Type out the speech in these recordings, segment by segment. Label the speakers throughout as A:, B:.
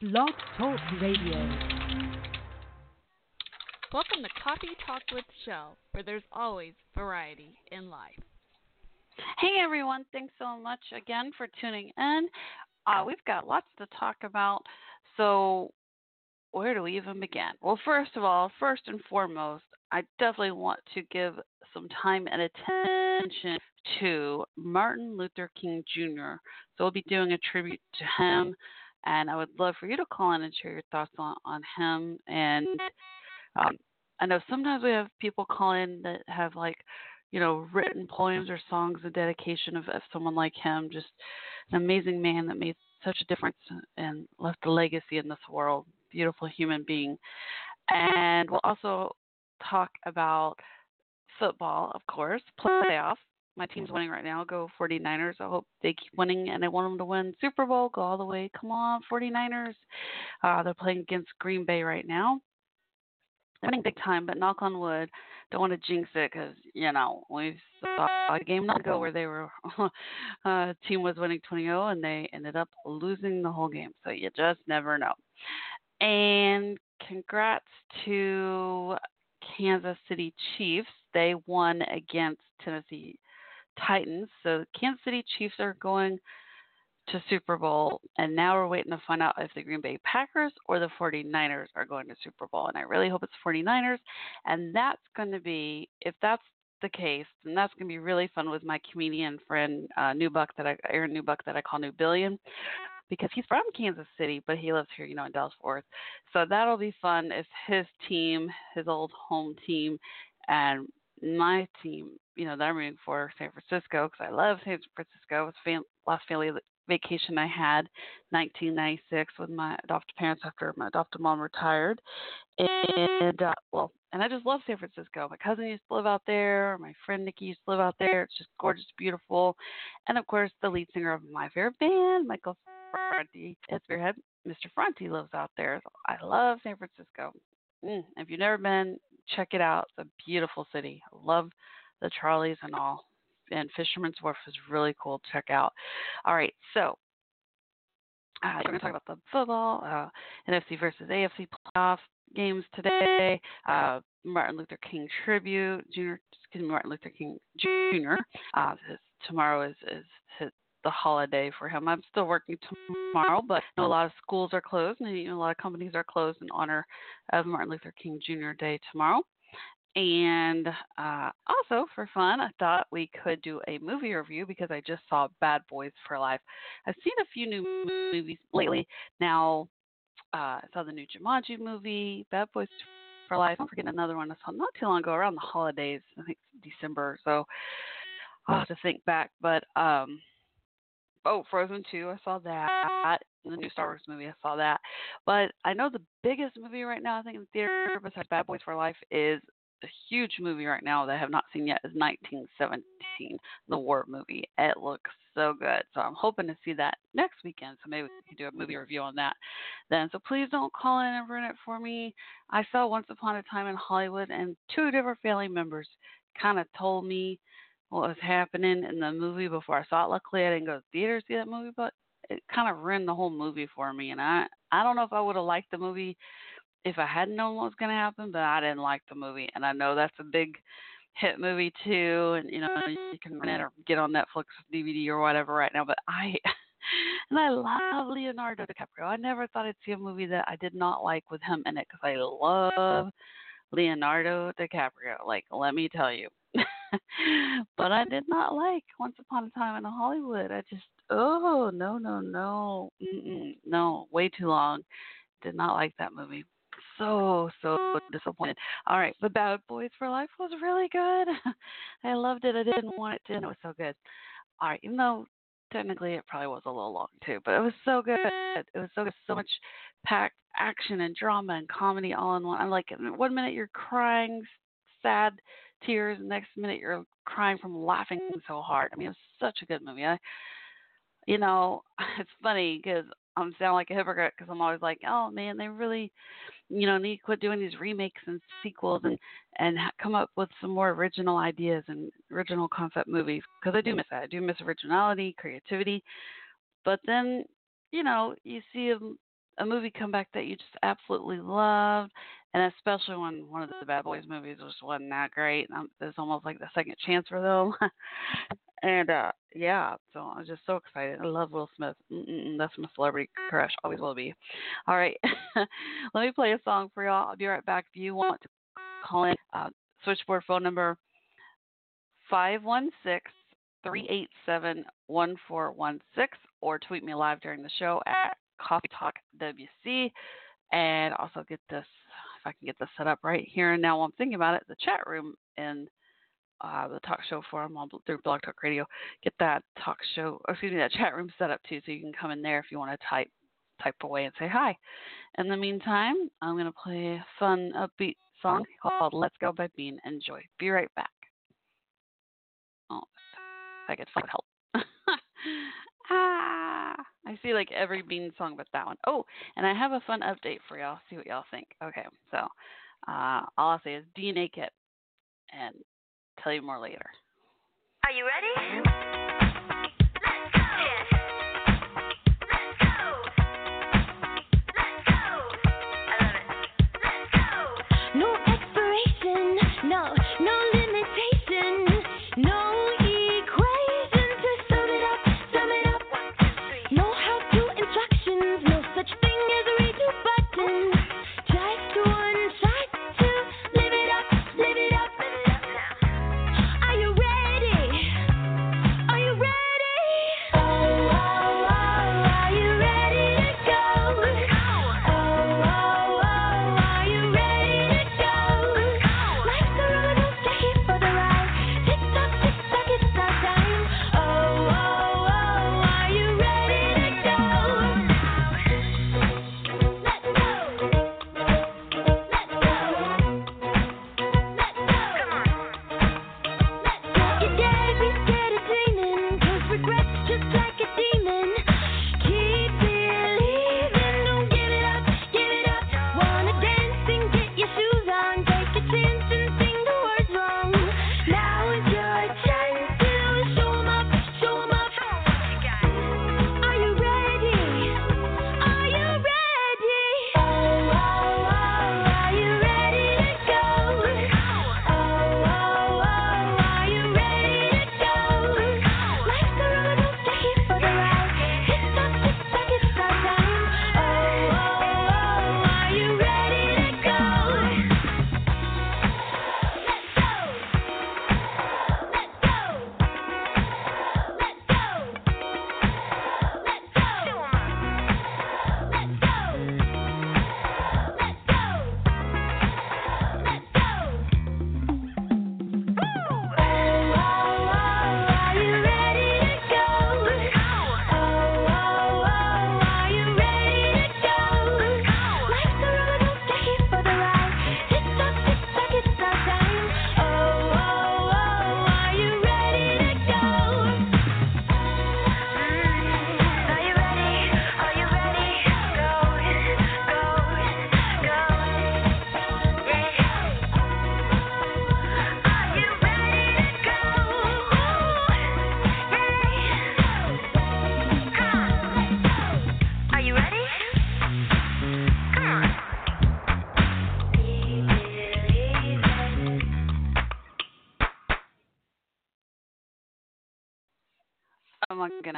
A: Blog Talk Radio.
B: Welcome to Coffee Talk with Shell, where there's always variety in life.
C: Hey everyone, thanks so much again for tuning in. Uh, we've got lots to talk about, so where do we even begin? Well, first of all, first and foremost, I definitely want to give some time and attention to Martin Luther King Jr. So we'll be doing a tribute to him, and I would love for you to call in and share your thoughts on, on him. And um, I know sometimes we have people call in that have like, you know, written poems or songs of dedication of, of someone like him, just an amazing man that made such a difference and left a legacy in this world. Beautiful human being. And we'll also talk about football, of course, playoffs. My team's winning right now. Go 49ers. I hope they keep winning, and I want them to win Super Bowl. Go all the way. Come on, 49ers. Uh, they're playing against Green Bay right now. They're winning big time, but knock on wood. Don't want to jinx it because you know we saw a game not ago where they were uh, team was winning 20-0 and they ended up losing the whole game. So you just never know. And congrats to Kansas City Chiefs. They won against Tennessee Titans. So Kansas City Chiefs are going to Super Bowl, and now we're waiting to find out if the Green Bay Packers or the 49ers are going to Super Bowl. And I really hope it's 49ers. And that's going to be, if that's the case, then that's going to be really fun with my comedian friend uh, Newbuck that I, Aaron Newbuck that I call New Billion because he's from Kansas City, but he lives here, you know, in Dallas Fort Worth. So that'll be fun if his team, his old home team, and my team, you know, that I'm rooting for San Francisco because I love San Francisco. It was fam- last family vacation I had, 1996, with my adopted parents after my adopted mom retired, and uh, well, and I just love San Francisco. My cousin used to live out there. My friend Nikki used to live out there. It's just gorgeous, beautiful, and of course, the lead singer of my favorite band, Michael Franti Spearhead. Mr. Franti lives out there. I love San Francisco. Mm, if you've never been, check it out. It's a beautiful city. I love the Charlies and all. And Fisherman's Wharf is really cool to check out. All right, so uh, we're going to talk about the football, uh, NFC versus AFC playoff games today. Uh, Martin Luther King tribute, Junior, excuse me, Martin Luther King Jr. Uh, his, tomorrow is, is his, the holiday for him. I'm still working tomorrow, but a lot of schools are closed and you know, a lot of companies are closed in honor of Martin Luther King Jr. Day tomorrow. And uh, also for fun, I thought we could do a movie review because I just saw Bad Boys for Life. I've seen a few new movies lately. Now, uh, I saw the new Jumanji movie, Bad Boys for Life. I'm forgetting another one I saw not too long ago around the holidays. I think December. So I'll have to think back. But um, oh, Frozen 2, I saw that. The new Star Wars movie, I saw that. But I know the biggest movie right now, I think, in the theater besides Bad Boys for Life is a huge movie right now that I have not seen yet is 1917, the war movie. It looks so good. So I'm hoping to see that next weekend. So maybe we can do a movie review on that then. So please don't call in and ruin it for me. I saw Once Upon a Time in Hollywood, and two different family members kind of told me what was happening in the movie before I saw it. Luckily, I didn't go to the theater to see that movie, but it kind of ruined the whole movie for me. And I, I don't know if I would have liked the movie if I hadn't known what was going to happen, but I didn't like the movie. And I know that's a big hit movie too, and you know you mm-hmm. can rent it or get on Netflix DVD or whatever right now. But I, and I love Leonardo DiCaprio. I never thought I'd see a movie that I did not like with him in it because I love Leonardo DiCaprio. Like, let me tell you. but I did not like Once Upon a Time in Hollywood. I just, oh, no, no, no. Mm-mm, no, way too long. Did not like that movie. So, so disappointed. All right, but Bad Boys for Life was really good. I loved it. I didn't want it to end. It was so good. All right, even though technically it probably was a little long too, but it was so good. It was so good. So much packed action and drama and comedy all in one. I'm like, one minute you're crying, sad tears, next minute you're crying from laughing so hard. I mean, it's such a good movie. I, you know, it's funny because I'm sound like a hypocrite because I'm always like, oh man, they really, you know, need to quit doing these remakes and sequels and and come up with some more original ideas and original concept movies because I do miss that. I do miss originality, creativity, but then, you know, you see them a movie comeback that you just absolutely loved, and especially when one of the Bad Boys movies just wasn't that great. Um, it's almost like the second chance for them. and uh yeah, so I'm just so excited. I love Will Smith. Mm-mm-mm, that's my celebrity crush. Always will be. All right, let me play a song for y'all. I'll be right back. If you want to call in, uh, switchboard phone number five one six three eight seven one four one six, or tweet me live during the show at Coffee Talk WC, and also get this I can get this set up right here and now. While I'm thinking about it, the chat room in uh, the talk show forum on through Blog Talk Radio. Get that talk show, excuse me, that chat room set up too, so you can come in there if you want to type type away and say hi. In the meantime, I'm going to play a fun upbeat song called "Let's Go" by Bean. Enjoy. Be right back. Oh, I could find help. ah, I see like every Bean song but that one. Oh, and I have a fun update for y'all. See what y'all think. Okay, so uh, all I'll say is DNA kit, and tell you more later.
D: Are you ready?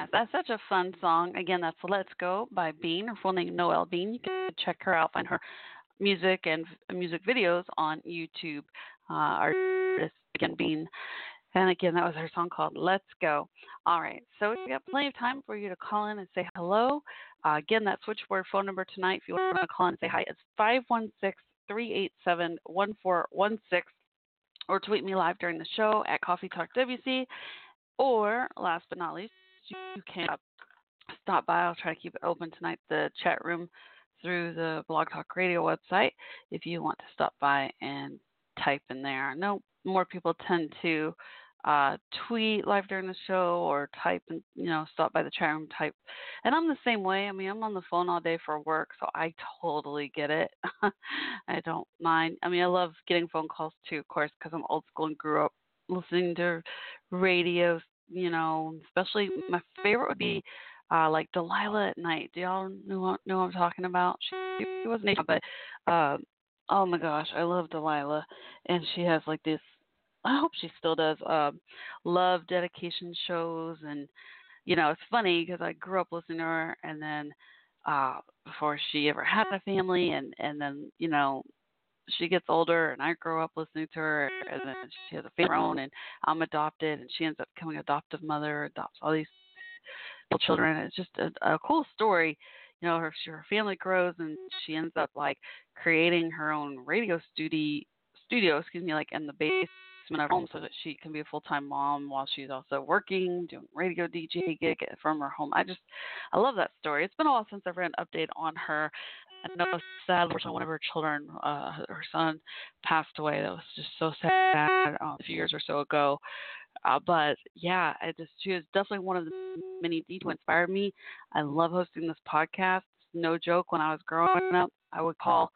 C: Goodness, that's such a fun song. Again, that's "Let's Go" by Bean, her full name Noelle Bean. You can check her out, find her music and music videos on YouTube. Uh, artist again Bean, and again that was her song called "Let's Go." All right, so we got plenty of time for you to call in and say hello. Uh, again, that switchboard phone number tonight, if you want to call in and say hi, it's five one six three eight seven one four one six, or tweet me live during the show at Coffee Talk WC. Or last but not least, you can stop by. I'll try to keep it open tonight, the chat room through the Blog Talk Radio website if you want to stop by and type in there. I know more people tend to uh, tweet live during the show or type and you know stop by the chat room type and i'm the same way i mean i'm on the phone all day for work so i totally get it i don't mind i mean i love getting phone calls too of course because i'm old school and grew up listening to radio you know, especially my favorite would be uh, like Delilah at Night. Do y'all know know what I'm talking about? She, she wasn't, but uh, oh my gosh, I love Delilah, and she has like this. I hope she still does um, love dedication shows, and you know it's funny because I grew up listening to her, and then uh, before she ever had a family, and and then you know she gets older and I grow up listening to her and then she has a family of her own and I'm adopted and she ends up becoming adoptive mother, adopts all these little children. It's just a, a cool story. You know, her her family grows and she ends up like creating her own radio studio studio, excuse me, like in the basement of her home so that she can be a full time mom while she's also working, doing radio DJ gig from her home. I just I love that story. It's been a while since I've read an update on her. I know it's sad. One of her children, uh, her son, passed away. That was just so sad uh, a few years or so ago. Uh, but yeah, I just she was definitely one of the many D who inspired me. I love hosting this podcast. No joke. When I was growing up, I would call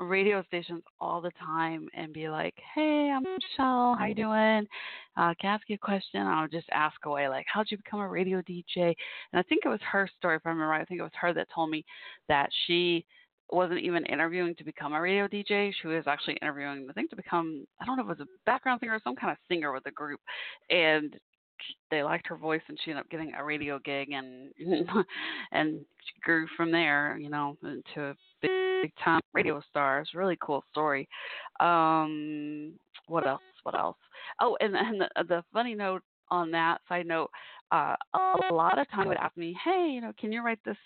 C: radio stations all the time and be like, "Hey, I'm Michelle. How you doing? Uh, can I ask you a question?" I'll just ask away, like, "How'd you become a radio DJ?" And I think it was her story, if I remember right. I think it was her that told me that she wasn't even interviewing to become a radio DJ. She was actually interviewing, I think, to become I don't know if it was a background singer or some kind of singer with a group, and they liked her voice and she ended up getting a radio gig and and she grew from there, you know, into a big, big time radio star. It's really cool story. Um, what else? What else? Oh, and and the, the funny note on that side note, uh, a lot of time would ask me, hey, you know, can you write this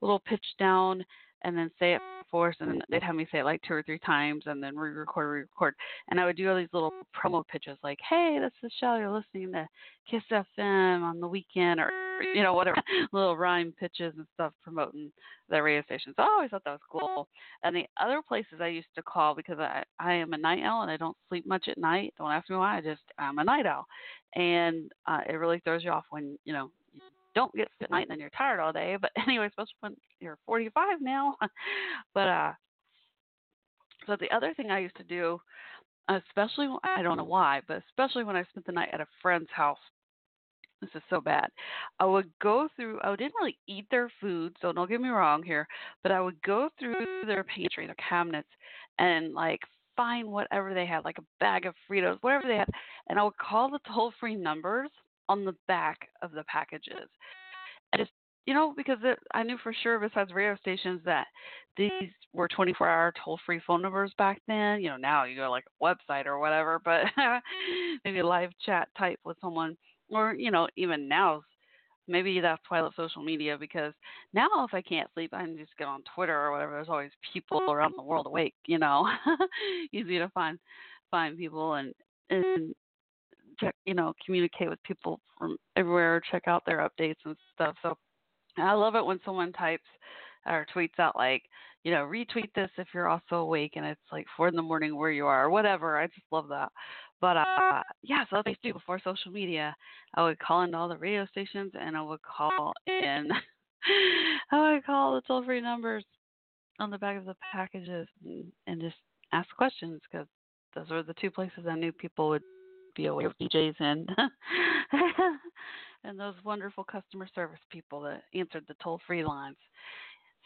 C: little pitch down and then say it for us, and they'd have me say it like two or three times, and then re-record, re-record, and I would do all these little promo pitches like, "Hey, this is Shell. You're listening to Kiss FM on the weekend," or you know, whatever, little rhyme pitches and stuff promoting the radio stations. I always thought that was cool. And the other places I used to call because I I am a night owl and I don't sleep much at night. Don't ask me why. I just I'm a night owl, and uh, it really throws you off when you know don't get at night and then you're tired all day. But anyway, especially when you're 45 now. but uh, so the other thing I used to do, especially I don't know why, but especially when I spent the night at a friend's house. This is so bad. I would go through. I didn't really eat their food, so don't get me wrong here. But I would go through their pantry, their cabinets, and like find whatever they had, like a bag of Fritos, whatever they had, and I would call the toll free numbers on the back of the packages. I just, you know, because it, I knew for sure, besides radio stations, that these were 24 hour toll free phone numbers back then. You know, now you go like a website or whatever, but maybe live chat type with someone, or, you know, even now, maybe that's why I love social media because now if I can't sleep, I can just get on Twitter or whatever. There's always people around the world awake, you know, easy to find find people and and check, you know, communicate with people from everywhere, check out their updates and stuff. So I love it when someone types or tweets out like, you know, retweet this if you're also awake and it's like four in the morning where you are or whatever. I just love that. But uh yeah, so I do before social media, I would call into all the radio stations and I would call in I would call the toll free numbers on the back of the packages and, and just ask questions because those were the two places I knew people would be aware of DJs and and those wonderful customer service people that answered the toll free lines.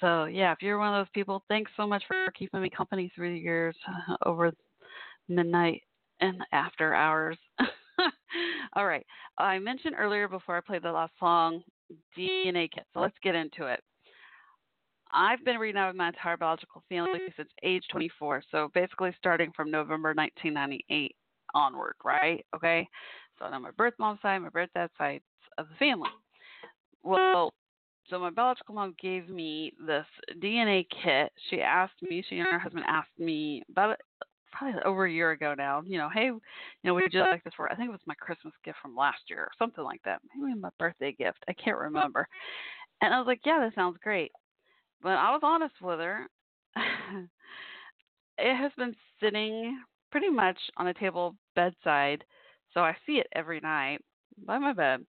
C: So yeah, if you're one of those people, thanks so much for keeping me company through the years over midnight and after hours. All right. I mentioned earlier before I played the last song, DNA kit. So let's get into it. I've been reading out of my entire biological family since age 24. So basically starting from November 1998 onward, right? Okay. So on my birth mom's side, my birth dad's side of the family. Well, so my biological mom gave me this DNA kit. She asked me, she and her husband asked me about probably over a year ago now, you know, hey, you know, would you like this for? I think it was my Christmas gift from last year or something like that. Maybe my birthday gift. I can't remember. And I was like, yeah, that sounds great. But I was honest with her. it has been sitting pretty much on a table bedside, so I see it every night by my bed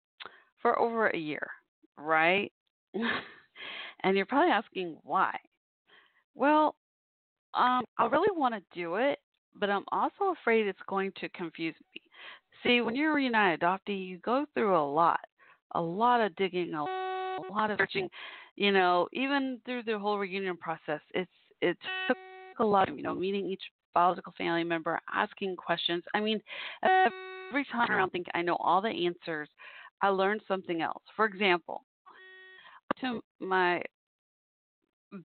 C: for over a year, right? and you're probably asking why. Well, um, I really want to do it, but I'm also afraid it's going to confuse me. See, when you're a United adoptee, you go through a lot, a lot of digging, a a lot of searching. You know, even through the whole reunion process, it's it took a lot of you know meeting each biological family member, asking questions. I mean, every time around, think I know all the answers. I learned something else. For example, to my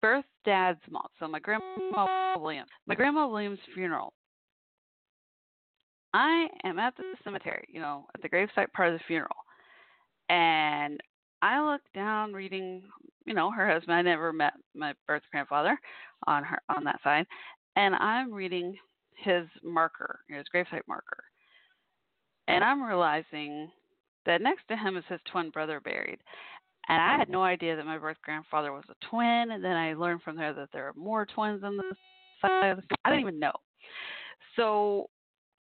C: birth dad's mom, so my grandma Williams, my grandma Williams' funeral. I am at the cemetery, you know, at the gravesite part of the funeral, and I look down reading, you know, her husband. I never met my birth grandfather on her on that side, and I'm reading his marker, his gravesite marker, and I'm realizing that next to him is his twin brother buried. And I had no idea that my birth grandfather was a twin, and then I learned from there that there are more twins on the side of the I didn't even know. So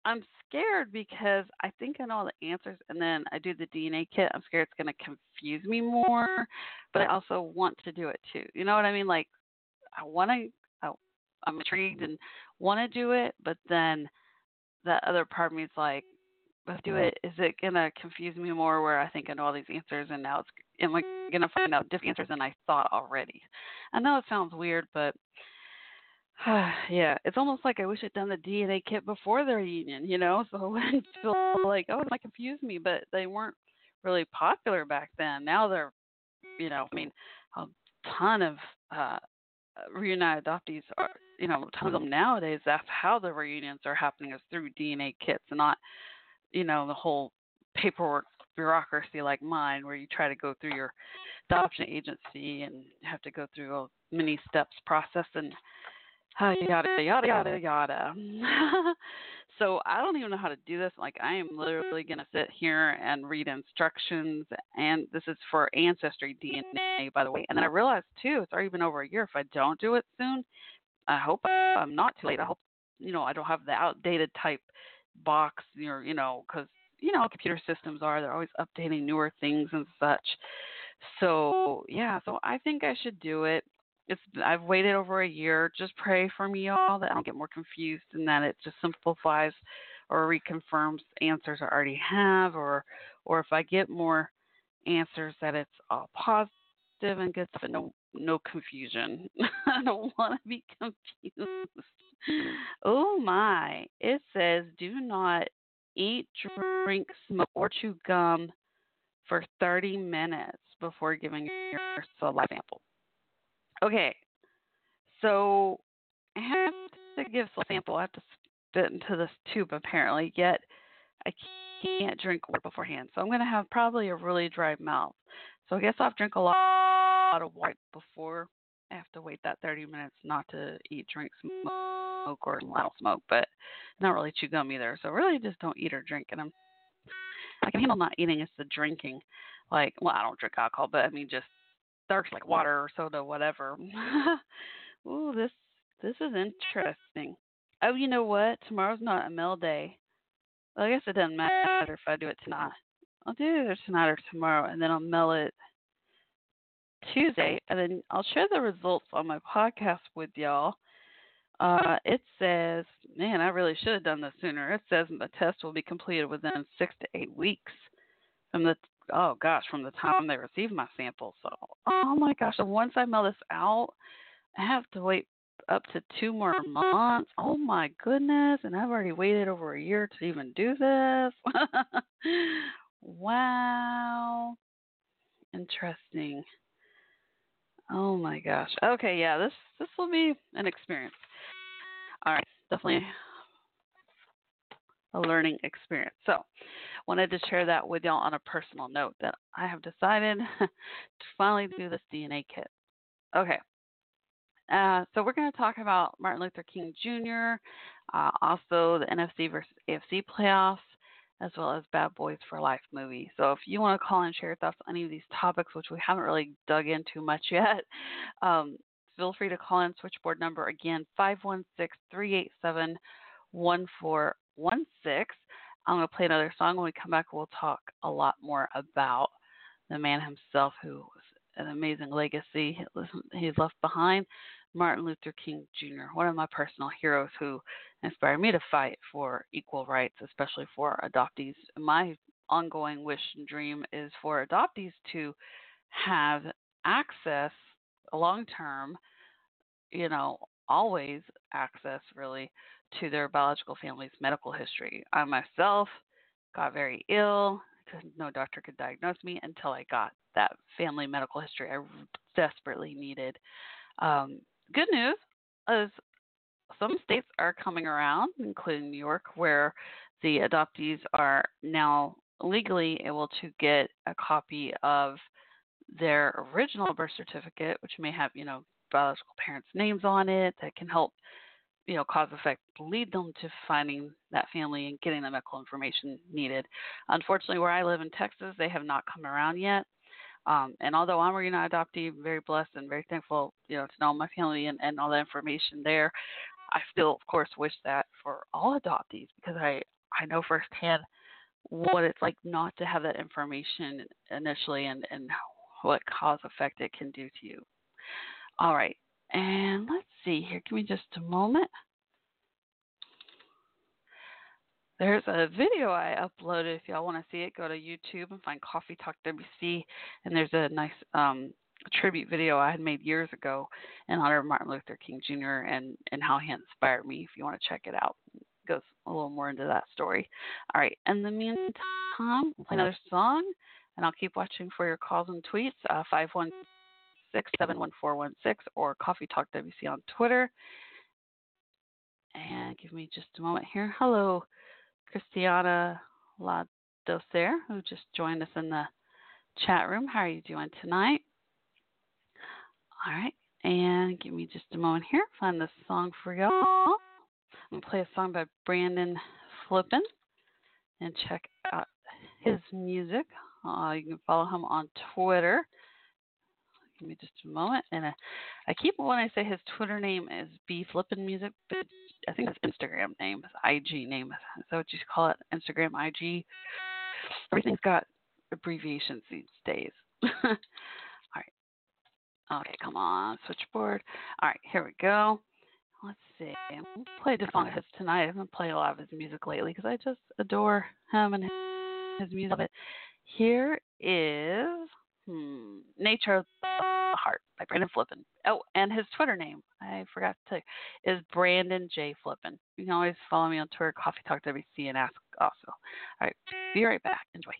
C: I'm scared because I think I know all the answers, and then I do the DNA kit. I'm scared it's going to confuse me more, but I also want to do it too. You know what I mean? Like, I want to, I'm intrigued and want to do it, but then that other part of me is like, let's do it. Is it going to confuse me more where I think I know all these answers, and now it's am I going to find out different answers than I thought already? I know it sounds weird, but yeah, it's almost like I wish I'd done the DNA kit before the reunion, you know, so I wouldn't feel like, oh, it might confuse me, but they weren't really popular back then. Now they're, you know, I mean, a ton of uh Uh, reunited adoptees are, you know, tons of them nowadays. That's how the reunions are happening is through DNA kits, and not, you know, the whole paperwork bureaucracy like mine, where you try to go through your adoption agency and have to go through a many steps process and yada yada yada yada. so I don't even know how to do this. Like I am mm-hmm. literally gonna sit here and read instructions, and this is for ancestry DNA, by the way. And then I realized too, it's already been over a year. If I don't do it soon, I hope I'm not too late. I hope you know I don't have the outdated type box, or you know, because you know computer systems are they're always updating newer things and such. So yeah, so I think I should do it it's I've waited over a year. Just pray for me, y'all, that I don't get more confused and that it just simplifies or reconfirms answers I already have, or or if I get more answers that it's all positive and good stuff and no no confusion. I don't want to be confused. Oh my! It says do not eat, drink, smoke, or chew gum for 30 minutes before giving your saliva sample. Okay, so I have to give a sample. I have to spit into this tube apparently, yet I can't drink water beforehand. So I'm going to have probably a really dry mouth. So I guess I'll drink a lot of water before I have to wait that 30 minutes not to eat, drink, smoke, or don't smoke, but not really chew gum either. So really just don't eat or drink. And I'm I can handle not eating. It's the drinking. Like, well, I don't drink alcohol, but I mean just darks like water or soda, whatever. Ooh, this this is interesting. Oh, you know what? Tomorrow's not a mail day. Well, I guess it doesn't matter if I do it tonight. I'll do it tonight or tomorrow, and then I'll mail it Tuesday, and then I'll share the results on my podcast with y'all. Uh, it says, man, I really should have done this sooner. It says the test will be completed within six to eight weeks from the oh gosh, from the time they receive my sample. So, oh my gosh, and once I mail this out, I have to wait up to two more months. Oh my goodness, and I've already waited over a year to even do this. wow. Interesting. Oh my gosh. Okay, yeah, this this will be an experience. All right, definitely a learning experience. So, wanted to share that with y'all on a personal note that I have decided to finally do this DNA kit. Okay. Uh, so we're going to talk about Martin Luther King Jr., uh, also the NFC versus AFC playoffs, as well as Bad Boys for Life movie. So if you want to call and share your thoughts on any of these topics, which we haven't really dug into much yet, um, feel free to call in switchboard number again 516 387 1416. I'm going to play another song. When we come back, we'll talk a lot more about the man himself who was an amazing legacy he's left behind, Martin Luther King Jr., one of my personal heroes who inspired me to fight for equal rights, especially for adoptees. My ongoing wish and dream is for adoptees to have access long term, you know, always access really to their biological family's medical history. I myself got very ill. Because no doctor could diagnose me until I got that family medical history I desperately needed. Um, good news is some states are coming around, including New York, where the adoptees are now legally able to get a copy of their original birth certificate, which may have, you know, biological parents' names on it that can help, you know, cause effect lead them to finding that family and getting the medical information needed. Unfortunately, where I live in Texas, they have not come around yet. Um, and although I'm a United adoptee, very blessed and very thankful, you know, to know my family and, and all the information there. I still, of course, wish that for all adoptees because I I know firsthand what it's like not to have that information initially and and what cause effect it can do to you. All right, and let's see here. Give me just a moment. There's a video I uploaded. If y'all want to see it, go to YouTube and find Coffee Talk WC. And there's a nice um, tribute video I had made years ago in honor of Martin Luther King Jr. and and how he inspired me. If you want to check it out, it goes a little more into that story. All right. In the meantime, play another song, and I'll keep watching for your calls and tweets. Uh, five one six seven one four one six or Coffee Talk WC on Twitter. And give me just a moment here. Hello, Christiana La Docer, who just joined us in the chat room. How are you doing tonight? All right, and give me just a moment here. Find the song for y'all. I'm gonna play a song by Brandon Flippin and check out his music. Uh, you can follow him on Twitter. Give me just a moment, and uh, I keep when I say his Twitter name is B Flippin Music, but I think his Instagram name is IG name. Is that what you call it? Instagram IG. Everything's got abbreviations these days. All right. Okay, come on, switchboard. All right, here we go. Let's see. I'm going to play a tonight. I haven't played a lot of his music lately because I just adore him and his music. But here is hmm, Nature of the Heart by Brandon Flippin. Oh, and his Twitter name, I forgot to is Brandon J. Flippin. You can always follow me on Twitter, Coffee Talk WC, and ask also. All right, be right back. Enjoy.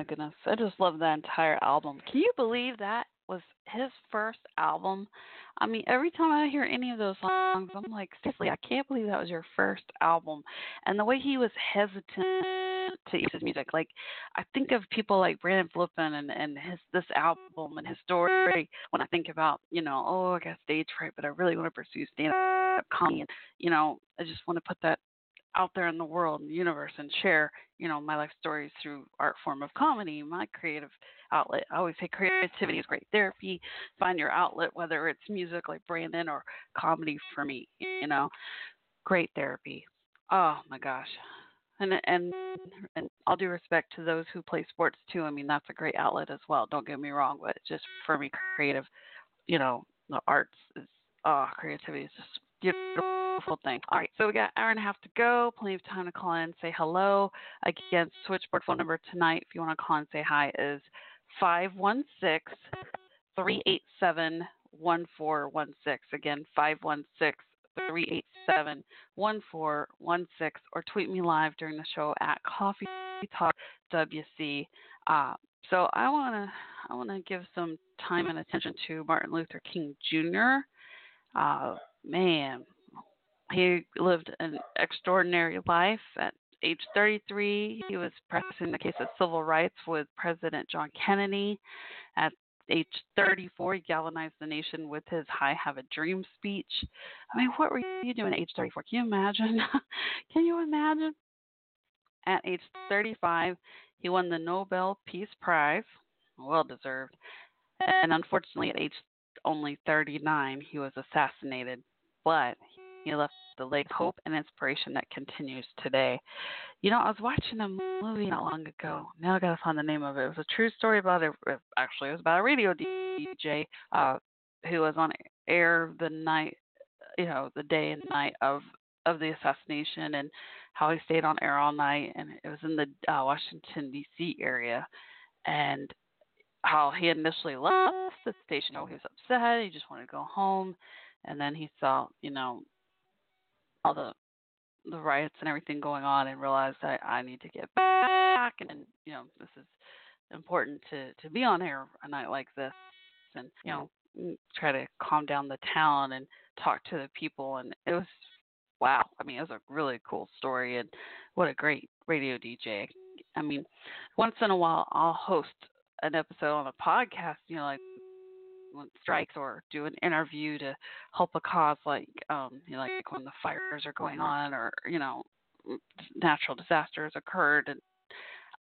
C: My goodness. I just love that entire album. Can you believe that was his first album? I mean, every time I hear any of those songs, I'm like, seriously, I can't believe that was your first album. And the way he was hesitant to use his music, like I think of people like Brandon Flippin and and his this album and his story. When I think about, you know, oh, I got stage fright, but I really want to pursue stand-up comedy, and you know, I just want to put that out there in the world and universe and share, you know, my life stories through art form of comedy, my creative outlet. I always say creativity is great therapy. Find your outlet, whether it's music like Brandon or comedy for me, you know. Great therapy. Oh my gosh. And and and all due respect to those who play sports too. I mean that's a great outlet as well. Don't get me wrong, but just for me creative, you know, the arts is oh creativity is just beautiful thing. All right, so we got hour and a half to go. Plenty of time to call in say hello. Again, switchboard phone number tonight, if you want to call and say hi, is 516 387 1416. Again, 516 387 1416. Or tweet me live during the show at Coffee Talk WC. Uh, so I want to I want to give some time and attention to Martin Luther King Jr. Uh, man, he lived an extraordinary life. At age 33, he was pressing the case of civil rights with President John Kennedy. At age 34, he galvanized the nation with his I Have a Dream speech. I mean, what were you doing at age 34? Can you imagine? Can you imagine? At age 35, he won the Nobel Peace Prize, well deserved. And unfortunately, at age only 39, he was assassinated. But he left the lake hope and inspiration that continues today. You know, I was watching a movie not long ago. Now I gotta find the name of it. It was a true story about a actually it was about a radio DJ uh, who was on air the night, you know, the day and night of of the assassination and how he stayed on air all night and it was in the uh, Washington D.C. area and how he initially left the station. Oh, he was upset. He just wanted to go home, and then he saw, you know, all the the riots and everything going on and realized I, I need to get back and you know this is important to to be on air a night like this and you know mm, try to calm down the town and talk to the people. And it was wow i mean it was a really cool story and what a great radio dj i mean once in a while i'll host an episode on a podcast you know like strikes or do an interview to help a cause like um you know, like when the fires are going on or you know natural disasters occurred and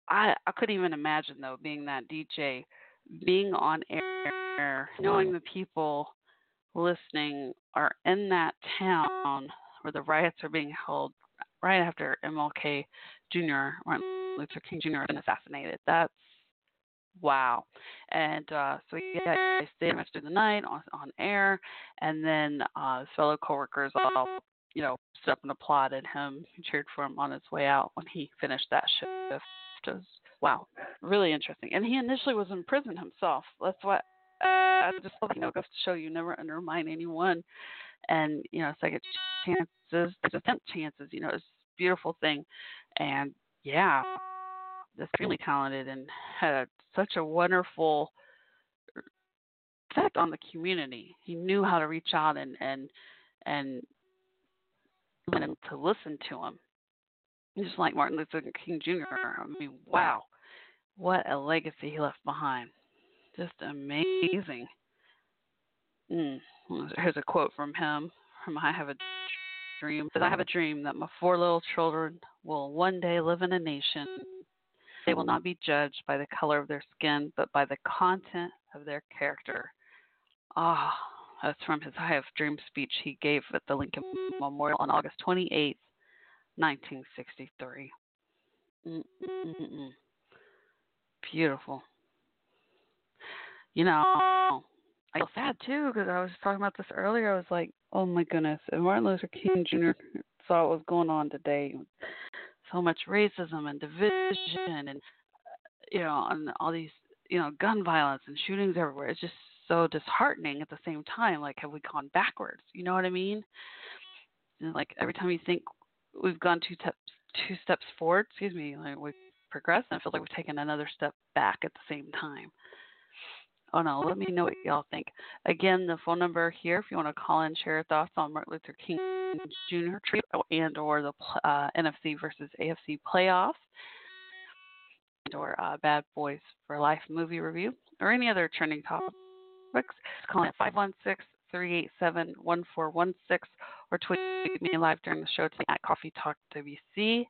C: I I couldn't even imagine though being that DJ being on air knowing the people listening are in that town where the riots are being held right after MLK Jr. Martin Luther King Jr. had been assassinated. That's wow. And uh, so yeah, I stayed much through the night on, on air, and then uh, his fellow coworkers all, you know, stood up and applauded him, cheered for him on his way out when he finished that shift. Was, wow, really interesting. And he initially was in prison himself. That's what uh, I just you know goes to show you never undermine anyone, and you know second chances, tenth chances. You know, it's a beautiful thing, and yeah, extremely talented and had such a wonderful effect on the community. He knew how to reach out and and and to listen to him. Just like Martin Luther King Jr. I mean, wow, what a legacy he left behind. Just amazing. Mm. Here's a quote from him from I Have a Dream. I have a dream that my four little children will one day live in a nation they will not be judged by the color of their skin, but by the content of their character. Ah, oh, that's from his I Have Dream speech he gave at the Lincoln Memorial on August 28, 1963. Mm-mm-mm. Beautiful. You know, I feel sad too because I was talking about this earlier. I was like, oh my goodness, if Martin Luther King Jr. saw what was going on today, so much racism and division and you know and all these you know gun violence and shootings everywhere it's just so disheartening at the same time like have we gone backwards you know what i mean and like every time you think we've gone two steps two steps forward excuse me like we've progressed, and it feels like we've taken another step back at the same time. Oh no, let me know what y'all think. Again, the phone number here, if you want to call in, share your thoughts on Martin Luther King Jr. trio and or the uh, NFC versus AFC playoffs, and or uh, Bad Boys for Life movie review, or any other trending topics. Call at 516 387 1416 or tweet me live during the show today at Coffee Talk WC.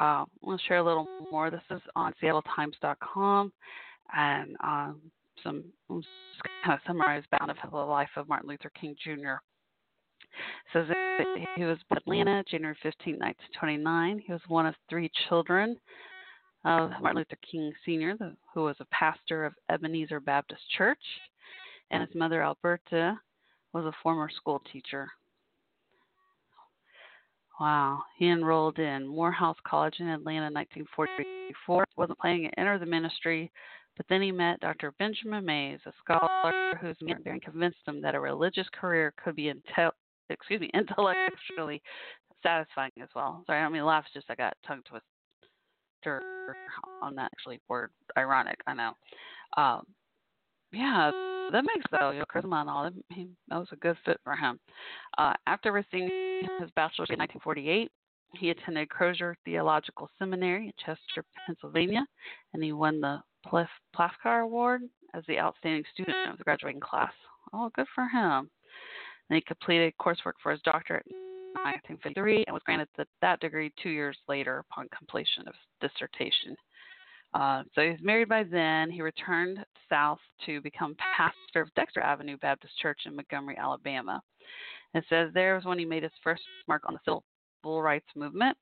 C: Uh, we'll share a little more. This is on SeattleTimes.com and um, some kind of summarize bound of the life of Martin Luther King Jr. Says he was in Atlanta, January 15, 1929. He was one of three children of Martin Luther King Sr., who was a pastor of Ebenezer Baptist Church, and his mother Alberta was a former school teacher. Wow. He enrolled in Morehouse College in Atlanta in 1944. Wasn't planning to enter the ministry, but then he met Dr. Benjamin Mays, a scholar whose mentoring convinced him that a religious career could be intel- excuse me, intellectually satisfying as well. Sorry, I don't mean laugh, it's just I got tongue twister on that actually word. Ironic, I know. Um, yeah, that makes though, you know, charisma and all. That, that was a good fit for him. Uh, after receiving his bachelor's in 1948, he attended Crozer Theological Seminary in Chester, Pennsylvania, and he won the Plef- Plafker Award as the outstanding student of the graduating class. Oh, good for him. And he completed coursework for his doctorate in 1953 and was granted the, that degree two years later upon completion of his dissertation. Uh, so he was married by then. He returned south to become pastor of Dexter Avenue Baptist Church in Montgomery, Alabama. It says there was when he made his first mark on the civil rights movement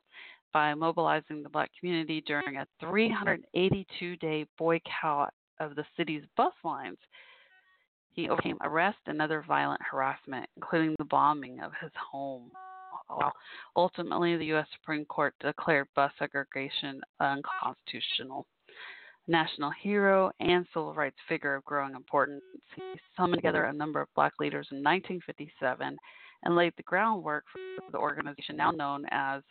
C: by mobilizing the black community during a 382 day boycott of the city's bus lines. He overcame arrest and other violent harassment, including the bombing of his home. Ultimately, the U.S. Supreme Court declared bus segregation unconstitutional national hero and civil rights figure of growing importance. He summoned together a number of black leaders in 1957 and laid the groundwork for the organization now known as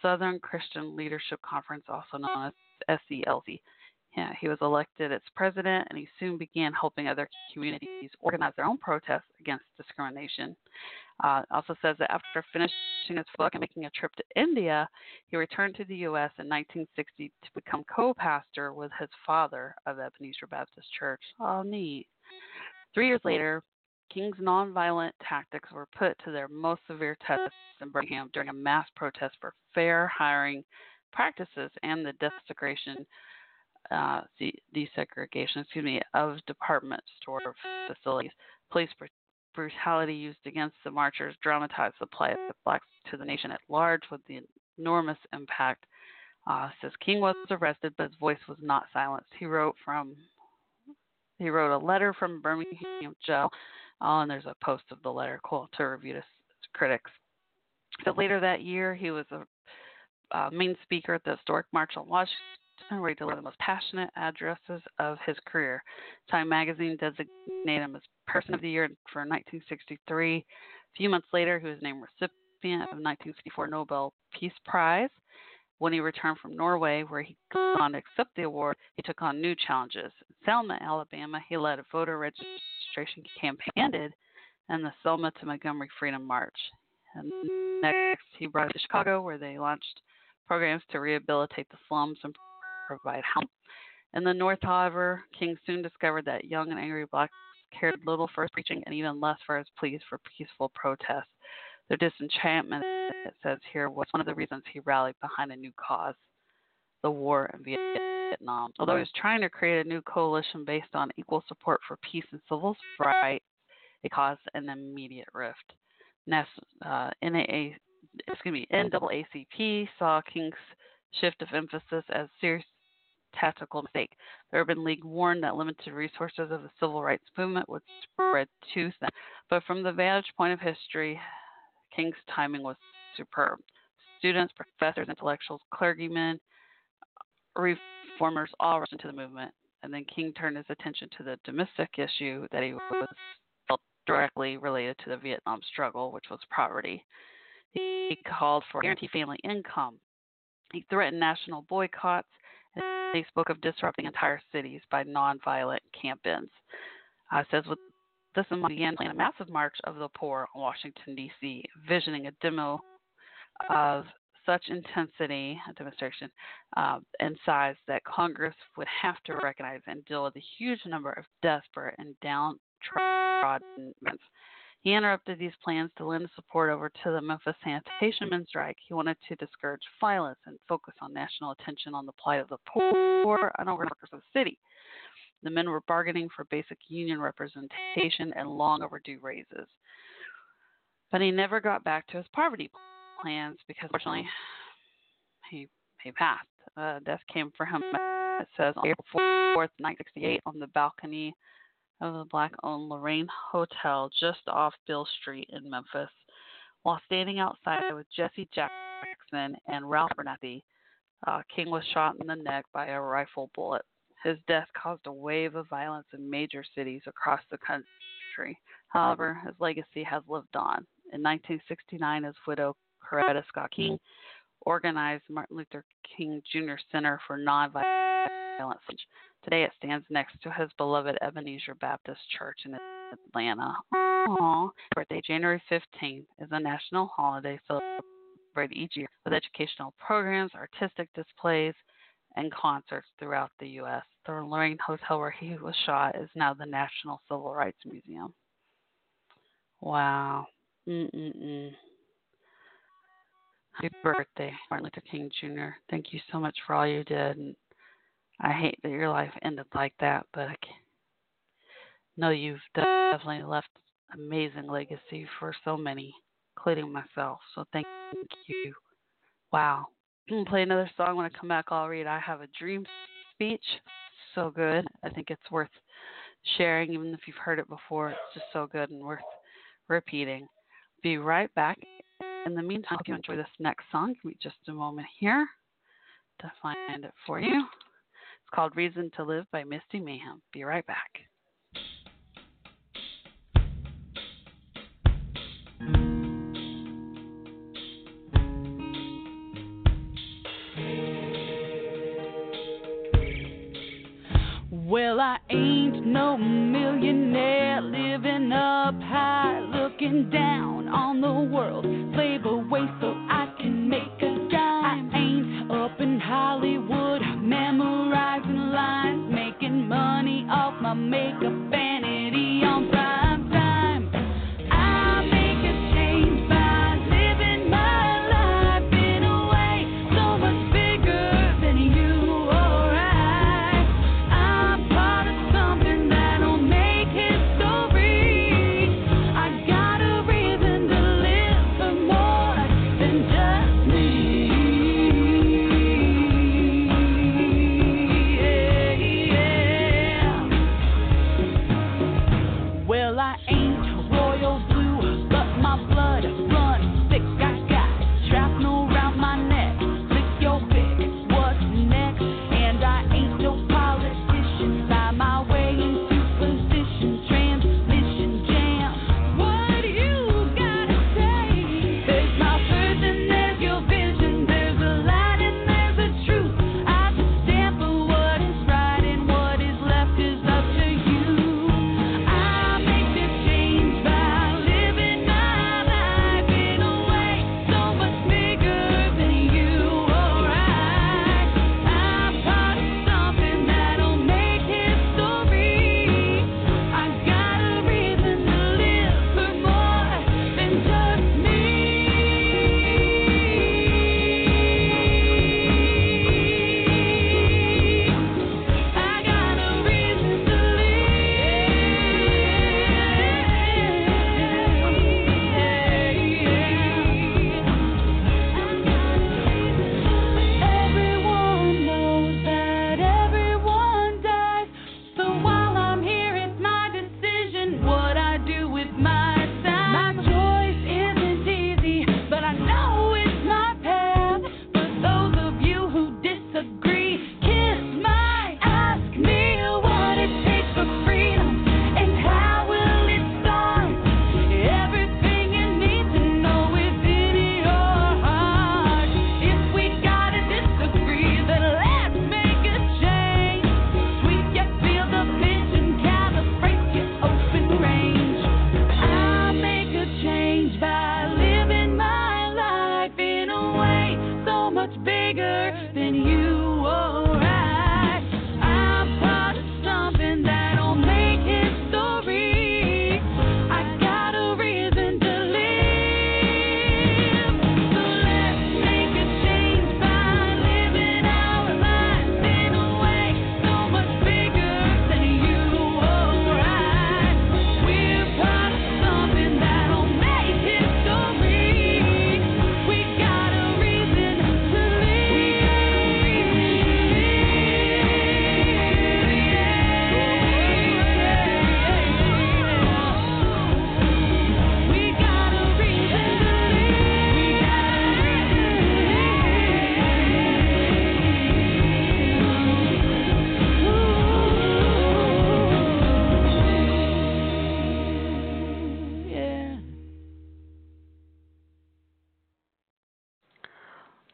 C: Southern Christian Leadership Conference, also known as SCLC. Yeah, he was elected its president, and he soon began helping other communities organize their own protests against discrimination. Uh, also says that after finishing his book and making a trip to India, he returned to the U.S. in 1960 to become co-pastor with his father of Ebenezer Baptist Church. Oh, neat. Three years later, King's nonviolent tactics were put to their most severe test in Birmingham during a mass protest for fair hiring practices and the desegregation, uh, desegregation, excuse me, of department store facilities. Police brutality used against the marchers dramatized the plight of blacks to the nation at large with the enormous impact. Uh, says King was arrested, but his voice was not silenced. He wrote from he wrote a letter from Birmingham jail, oh, and there's a post of the letter, cool, to review to critics. But later that year, he was a uh, main speaker at the historic March on Washington, where he delivered the most passionate addresses of his career. Time magazine designated him as Person of the Year for 1963. A few months later, he was named recipient of 1964 Nobel Peace Prize. When he returned from Norway, where he on to accept the award, he took on new challenges. In Selma, Alabama, he led a voter registration campaign and the Selma to Montgomery Freedom March. And next, he brought to Chicago, where they launched programs to rehabilitate the slums and provide help. In the North, however, King soon discovered that young and angry blacks cared little for his preaching and even less for his pleas for peaceful protest. Their disenchantment, it says here, was one of the reasons he rallied behind a new cause the war in Vietnam. Although he was trying to create a new coalition based on equal support for peace and civil rights, it caused an immediate rift. uh, NAA, excuse me, NAACP saw King's shift of emphasis as serious tactical mistake. The Urban League warned that limited resources of the civil rights movement would spread too thin. But from the vantage point of history, King's timing was superb. Students, professors, intellectuals, clergymen, reformers all rushed into the movement. And then King turned his attention to the domestic issue that he was felt directly related to the Vietnam struggle, which was poverty. He called for guaranteed family income. He threatened national boycotts They spoke of disrupting entire cities by nonviolent campaigns. Uh, says with this in mind, began planning a massive march of the poor on Washington D.C., visioning a demo of such intensity, a demonstration, uh, and size that Congress would have to recognize and deal with a huge number of desperate and downtrodden he interrupted these plans to lend support over to the Memphis sanitation men strike. He wanted to discourage violence and focus on national attention on the plight of the poor and workers of the city. The men were bargaining for basic union representation and long overdue raises. But he never got back to his poverty plans because, fortunately, he, he passed. Uh, death came for him, it says, on April 4th, 1968, on the balcony of the black owned Lorraine Hotel just off Beale Street in Memphis. While standing outside with Jesse Jackson and Ralph Abernathy, uh, King was shot in the neck by a rifle bullet. His death caused a wave of violence in major cities across the country. However, his legacy has lived on. In 1969, his widow, Coretta Scott King, organized Martin Luther King Jr. Center for Nonviolence. Today it stands next to his beloved Ebenezer Baptist Church in Atlanta. Aww. Birthday, January 15th, is a national holiday celebrated each year with educational programs, artistic displays, and concerts throughout the U.S. The Lorraine Hotel where he was shot is now the National Civil Rights Museum. Wow. Mm-mm-mm. Happy birthday, Martin Luther King Jr. Thank you so much for all you did. I hate that your life ended like that, but I know you've definitely left amazing legacy for so many, including myself. So thank you. Wow. Play another song when I come back. I'll read I Have a Dream speech. So good. I think it's worth sharing, even if you've heard it before. It's just so good and worth repeating. Be right back. In the meantime, if you enjoy this next song, give me just a moment here to find it for you called Reason to Live by Misty Mayhem. Be right back.
E: Well, I ain't no millionaire living up high, looking down on the world. Slave away so in Hollywood memorizing lines, making money off my makeup vanity on prime than you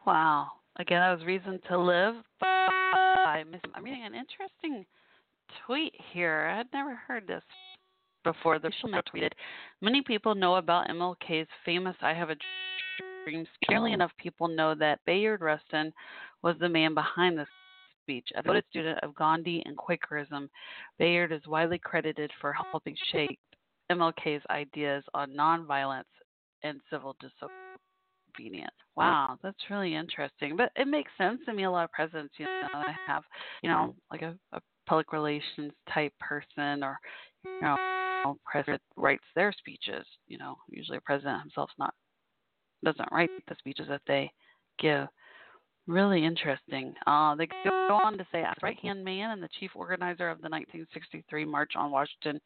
C: Wow. Again, that was Reason to Live. I'm reading an interesting tweet here. I had never heard this before. The official tweeted Many people know about MLK's famous I Have a Dream speech. Barely enough people know that Bayard Rustin was the man behind this speech. A devoted student of Gandhi and Quakerism, Bayard is widely credited for helping shape MLK's ideas on nonviolence and civil disobedience Wow, that's really interesting. But it makes sense. I mean, a lot of presidents, you know, have, you know, like a, a public relations type person or, you know, president writes their speeches. You know, usually a president himself's not doesn't write the speeches that they give. Really interesting. Uh, they go on to say, as right hand man and the chief organizer of the 1963 March on Washington,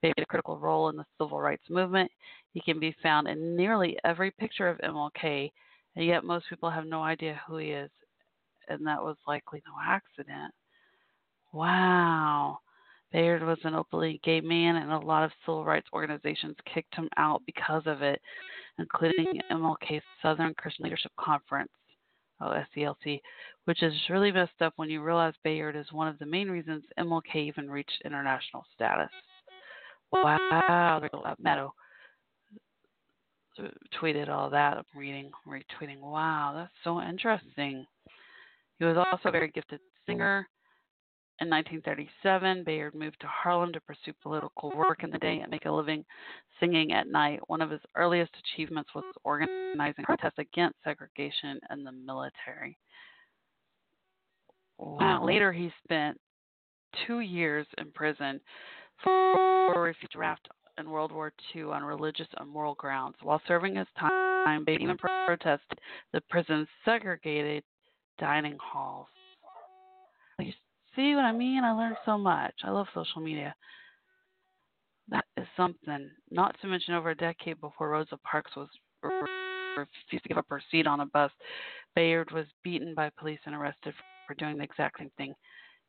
C: played a critical role in the civil rights movement. He can be found in nearly every picture of MLK, and yet most people have no idea who he is, and that was likely no accident. Wow. Bayard was an openly gay man, and a lot of civil rights organizations kicked him out because of it, including MLK's Southern Christian Leadership Conference, oh, SCLC, which is really messed up when you realize Bayard is one of the main reasons MLK even reached international status. Wow, Maddow tweeted all that. I'm reading, retweeting. Wow, that's so interesting. He was also a very gifted singer. In 1937, Bayard moved to Harlem to pursue political work in the day and make a living singing at night. One of his earliest achievements was organizing protests against segregation in the military. Wow. Later, he spent two years in prison for draft in World War II on religious and moral grounds. While serving his time, even protested the prison's segregated dining halls. You see what I mean? I learned so much. I love social media. That is something. Not to mention, over a decade before Rosa Parks was refused to give up her seat on a bus, Bayard was beaten by police and arrested for doing the exact same thing.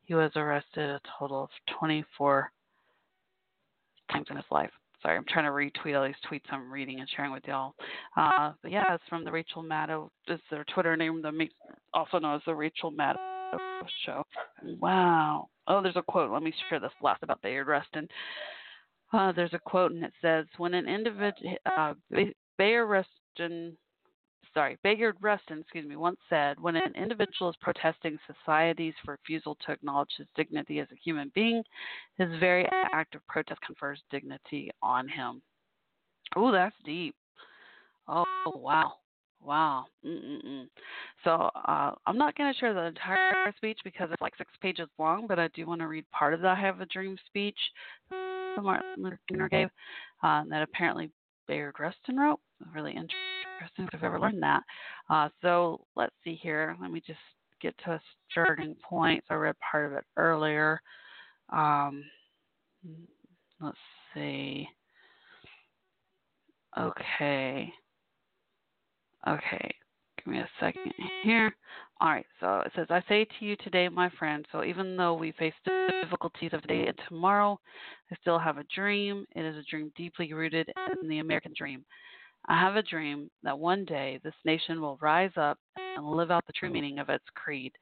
C: He was arrested a total of 24 times in his life. Sorry, I'm trying to retweet all these tweets I'm reading and sharing with y'all. Uh, but yeah, it's from the Rachel Maddow. Is their Twitter name? The also known as the Rachel Maddow Show. Wow. Oh, there's a quote. Let me share this last about Bayard Rustin. Uh, there's a quote, and it says, "When an individual, uh, Bayard Rustin sorry, Bayard Rustin, excuse me, once said, when an individual is protesting society's refusal to acknowledge his dignity as a human being, his very act of protest confers dignity on him. Oh, that's deep. Oh, wow. Wow. Mm-mm-mm. So uh, I'm not going to share the entire speech because it's like six pages long, but I do want to read part of the I Have a Dream speech that Martin Luther King gave uh, that apparently Bayard Rustin wrote. Really interesting interesting if I've ever learned that. Uh, so let's see here. Let me just get to a starting point. So I read part of it earlier. Um, let's see. Okay. Okay. Give me a second here. All right. So it says, I say to you today, my friend, so even though we face difficulties of today and tomorrow, I still have a dream. It is a dream deeply rooted in the American dream. I have a dream that one day this nation will rise up and live out the true mm. meaning of its creed.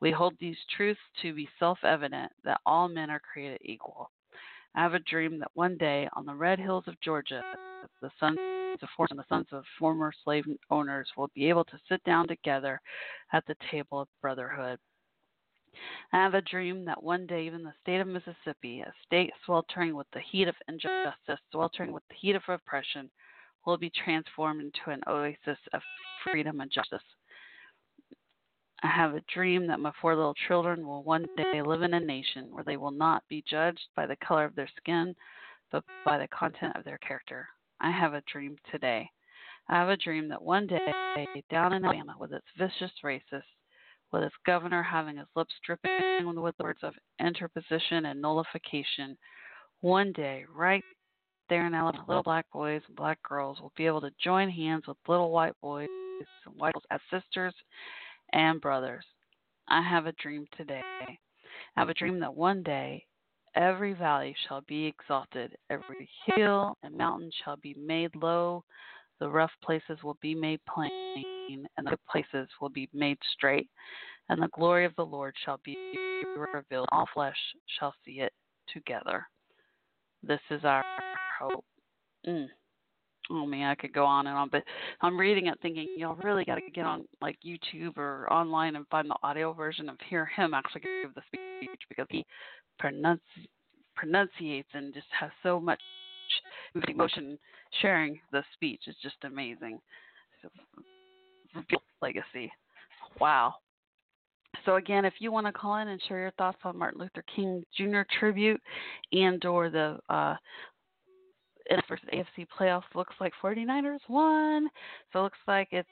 C: We hold these truths to be self evident that all men are created equal. I have a dream that one day on the red hills of Georgia, the sons of force and the sons of former slave owners will be able to sit down together at the table of brotherhood. I have a dream that one day, even the state of Mississippi, a state sweltering with the heat of injustice, sweltering with the heat of oppression, will be transformed into an oasis of freedom and justice. I have a dream that my four little children will one day live in a nation where they will not be judged by the color of their skin, but by the content of their character. I have a dream today. I have a dream that one day, down in Alabama, with its vicious racists, with its governor having his lips dripping with the words of interposition and nullification, one day, right there Alabama, little black boys and black girls will be able to join hands with little white boys and white girls as sisters and brothers. I have a dream today. I have a dream that one day every valley shall be exalted, every hill and mountain shall be made low, the rough places will be made plain, and the places will be made straight, and the glory of the Lord shall be revealed. All flesh shall see it together. This is our hope. Mm oh man, I could go on and on, but I'm reading it thinking y'all really got to get on like YouTube or online and find the audio version of hear him actually give the speech because he pronunci- pronunciates and just has so much emotion sharing the speech. It's just amazing. So, legacy. Wow. So again, if you want to call in and share your thoughts on Martin Luther King Jr. tribute and or the uh, versus AFC playoffs looks like 49ers won. So it looks like it's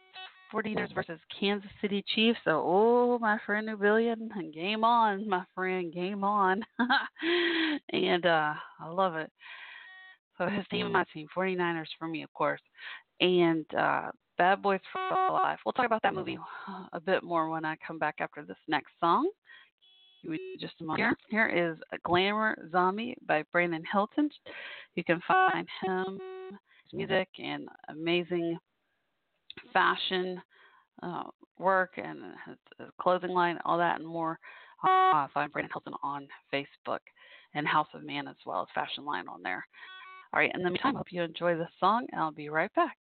C: 49ers versus Kansas City Chiefs. So, oh, my friend Nubillion, game on, my friend, game on. and uh, I love it. So his team and my team, 49ers for me, of course. And uh, Bad Boys for Life. We'll talk about that movie a bit more when I come back after this next song just a moment. Here, here is Glamour Zombie by Brandon Hilton. You can find him, music, and amazing fashion uh, work and clothing line, all that and more. Uh, find Brandon Hilton on Facebook and House of Man as well as Fashion Line on there. All right, in the meantime, I hope you enjoy this song, and I'll be right back.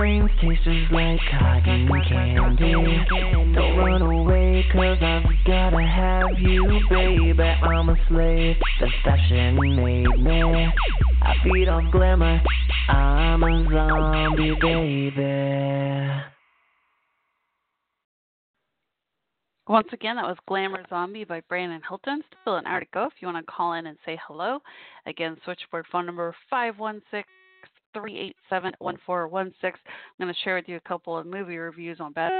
F: Brain's taste just like cotton candy. Don't run away, cause I've gotta have you, baby. I'm a slave, the fashion made me. I feed off glamour, I'm a zombie, baby.
C: Once again, that was Glamour Zombie by Brandon Hilton. Still an hour to go if you want to call in and say hello. Again, switchboard phone number 516 387 1416. I'm going to share with you a couple of movie reviews on Bad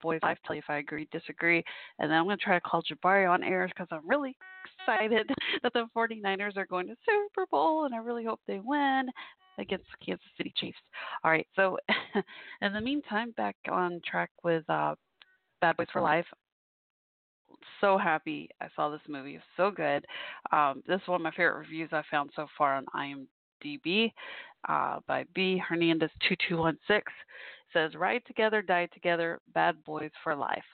C: Boys Life, tell you if I agree, disagree. And then I'm going to try to call Jabari on air because I'm really excited that the 49ers are going to Super Bowl and I really hope they win against the Kansas City Chiefs. All right, so in the meantime, back on track with uh, Bad Boys for Life so happy I saw this movie. It's so good. Um, this is one of my favorite reviews I found so far on IMDb uh, by B Hernandez two two one six. Says ride together, die together, bad boys for life.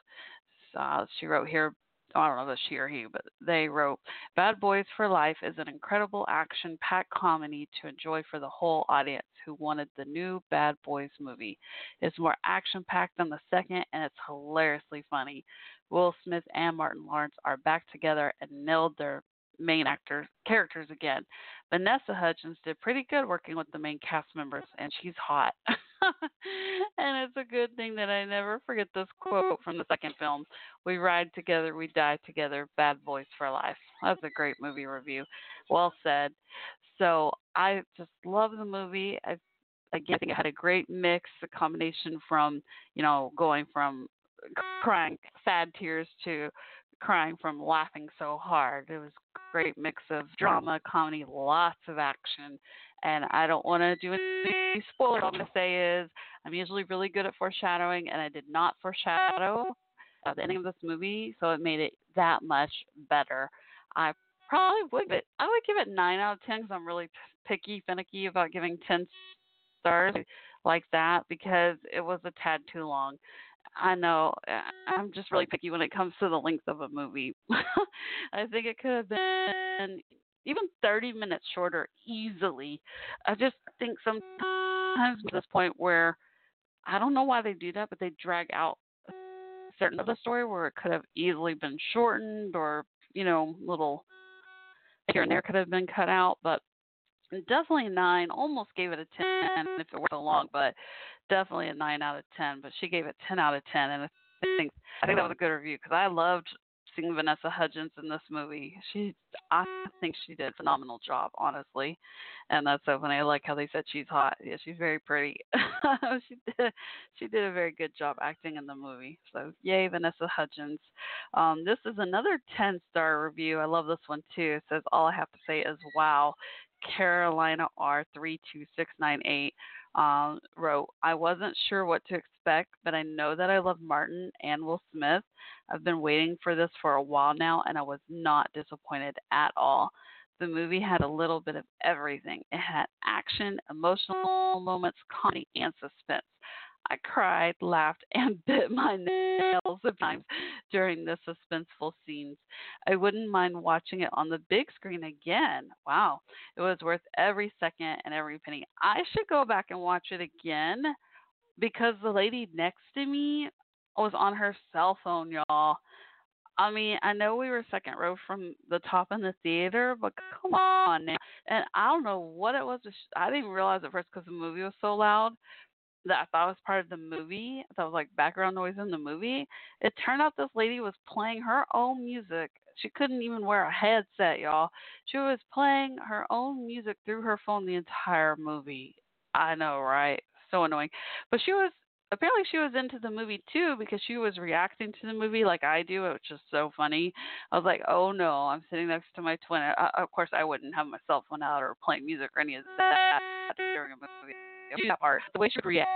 C: Uh, she wrote here. I don't know if she or he, but they wrote Bad Boys for Life is an incredible action packed comedy to enjoy for the whole audience who wanted the new Bad Boys movie. It's more action packed than the second and it's hilariously funny. Will Smith and Martin Lawrence are back together and nailed their main actors characters again. Vanessa Hudgens did pretty good working with the main cast members, and she's hot. and it's a good thing that I never forget this quote from the second film: "We ride together, we die together, bad boys for life." That's a great movie review. Well said. So I just love the movie. I again I think it had a great mix, a combination from you know going from crying sad tears to crying from laughing so hard. It was a great mix of drama, comedy, lots of action. And I don't want to do any spoilers. All I'm going to say is I'm usually really good at foreshadowing, and I did not foreshadow uh, the ending of this movie, so it made it that much better. I probably would, but I would give it nine out of ten because I'm really picky, finicky about giving ten stars like that because it was a tad too long. I know uh, I'm just really picky when it comes to the length of a movie. I think it could have been even 30 minutes shorter easily. I just think sometimes at this point where I don't know why they do that, but they drag out certain of the story where it could have easily been shortened or you know little here and there could have been cut out, but definitely nine. Almost gave it a ten if it were so long, but definitely a nine out of ten. But she gave it ten out of ten, and I think I think that was a good review because I loved seeing Vanessa Hudgens in this movie. She, I think she did a phenomenal job, honestly, and that's so funny. I like how they said she's hot. Yeah, she's very pretty. she did, she did a very good job acting in the movie. So yay, Vanessa Hudgens. Um, this is another ten star review. I love this one too. It says all I have to say is wow. Carolina R32698 um, wrote, I wasn't sure what to expect, but I know that I love Martin and Will Smith. I've been waiting for this for a while now, and I was not disappointed at all. The movie had a little bit of everything. It had action, emotional moments, comedy, and suspense. I cried, laughed, and bit my nails at times during the suspenseful scenes. I wouldn't mind watching it on the big screen again. Wow, it was worth every second and every penny. I should go back and watch it again because the lady next to me was on her cell phone, y'all. I mean, I know we were second row from the top in the theater, but come on now. And I don't know what it was. I didn't realize at first because the movie was so loud that I thought was part of the movie. That was like background noise in the movie. It turned out this lady was playing her own music. She couldn't even wear a headset, y'all. She was playing her own music through her phone the entire movie. I know, right? So annoying. But she was apparently she was into the movie too because she was reacting to the movie like I do, It was just so funny. I was like, oh no, I'm sitting next to my twin. Uh, of course, I wouldn't have my cell phone out or playing music or any of that during a movie. That part, the way she would react,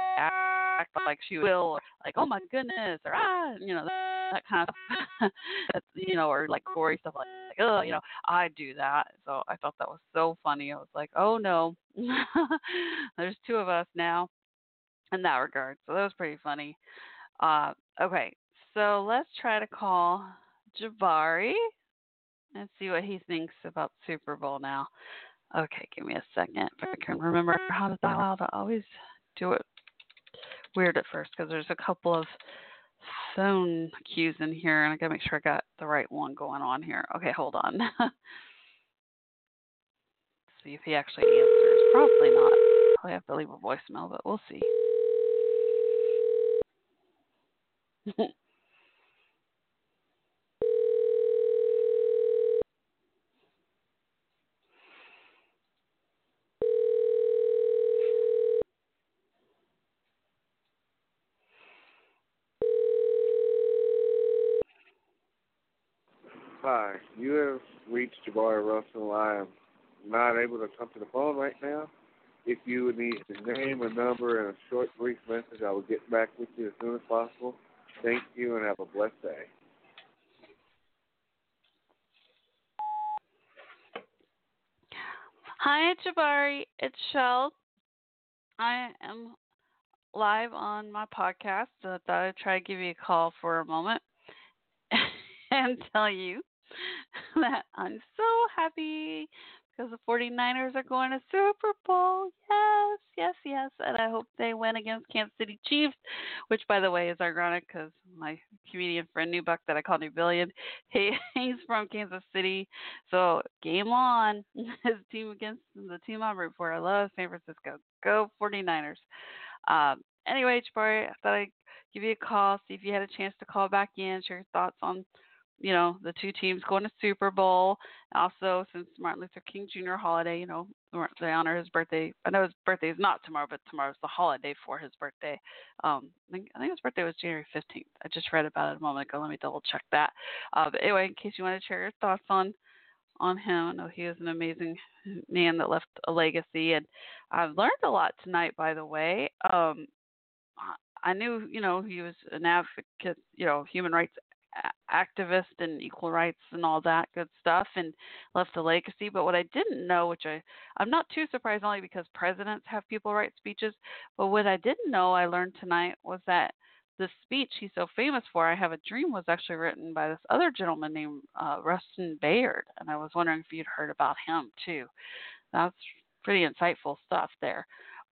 C: like she will, like oh my goodness, or ah, you know that kind of stuff. you know, or like gory stuff like, like oh, you know, I do that. So I thought that was so funny. I was like, oh no, there's two of us now in that regard. So that was pretty funny. Uh, okay, so let's try to call Jabari and see what he thinks about Super Bowl now. Okay, give me a second. If I can mm-hmm. remember how to dial I always do it weird at first because there's a couple of phone cues in here, and I gotta make sure I got the right one going on here. Okay, hold on. see if he actually answers. Probably not. Probably have to leave a voicemail, but we'll see.
G: Hi, you have reached Jabari Russell. I am not able to come to the phone right now. If you would need a name, a number, and a short, brief message, I will get back with you as soon as possible. Thank you and have a blessed day.
C: Hi, Jabari. It's Shell. I am live on my podcast. So I thought I'd try to give you a call for a moment and tell you that I'm so happy because the 49ers are going to Super Bowl. Yes, yes, yes. And I hope they win against Kansas City Chiefs, which, by the way, is ironic because my comedian friend Newbuck that I call New Billion, he, he's from Kansas City. So game on. His team against the team I'm rooting for. I love San Francisco. Go 49ers. Um, anyway, Jabari, I thought I'd give you a call, see if you had a chance to call back in, share your thoughts on – you know, the two teams going to Super Bowl. Also, since Martin Luther King Jr. holiday, you know, they honor his birthday. I know his birthday is not tomorrow, but tomorrow's the holiday for his birthday. Um, I think, I think his birthday was January 15th. I just read about it a moment ago. Let me double check that. Uh, but anyway, in case you want to share your thoughts on on him, I know he is an amazing man that left a legacy, and I've learned a lot tonight. By the way, um, I knew, you know, he was an advocate, you know, human rights activist and equal rights and all that good stuff and left a legacy. But what i didn't know which i i'm not too surprised only because presidents have people write speeches but what i didn't know i learned tonight was that the speech he's so famous for i have a dream was actually written by this other gentleman named uh, rustin bayard and i was wondering if you'd heard about him too. That's pretty insightful stuff there.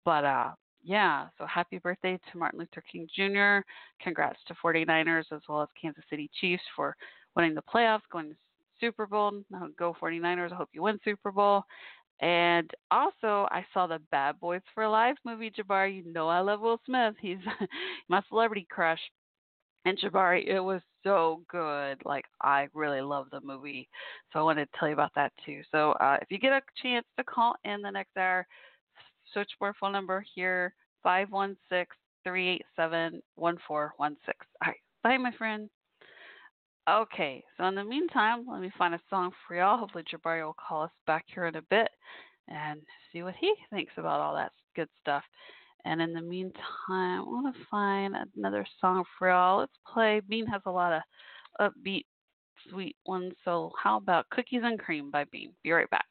C: But uh yeah, so happy birthday to Martin Luther King Jr. Congrats to 49ers as well as Kansas City Chiefs for winning the playoffs, going to Super Bowl. Now go 49ers. I hope you win Super Bowl. And also, I saw the Bad Boys for Life movie, Jabari. You know I love Will Smith. He's my celebrity crush. And Jabari, it was so good. Like, I really love the movie. So I wanted to tell you about that too. So uh, if you get a chance to call in the next hour, switchboard phone number here 516 387 1416. All right. Bye, my friend. Okay, so in the meantime, let me find a song for y'all. Hopefully, Jabari will call us back here in a bit and see what he thinks about all that good stuff. And in the meantime, I want to find another song for y'all. Let's play. Bean has a lot of upbeat, sweet ones. So, how about Cookies and Cream by Bean? Be right back.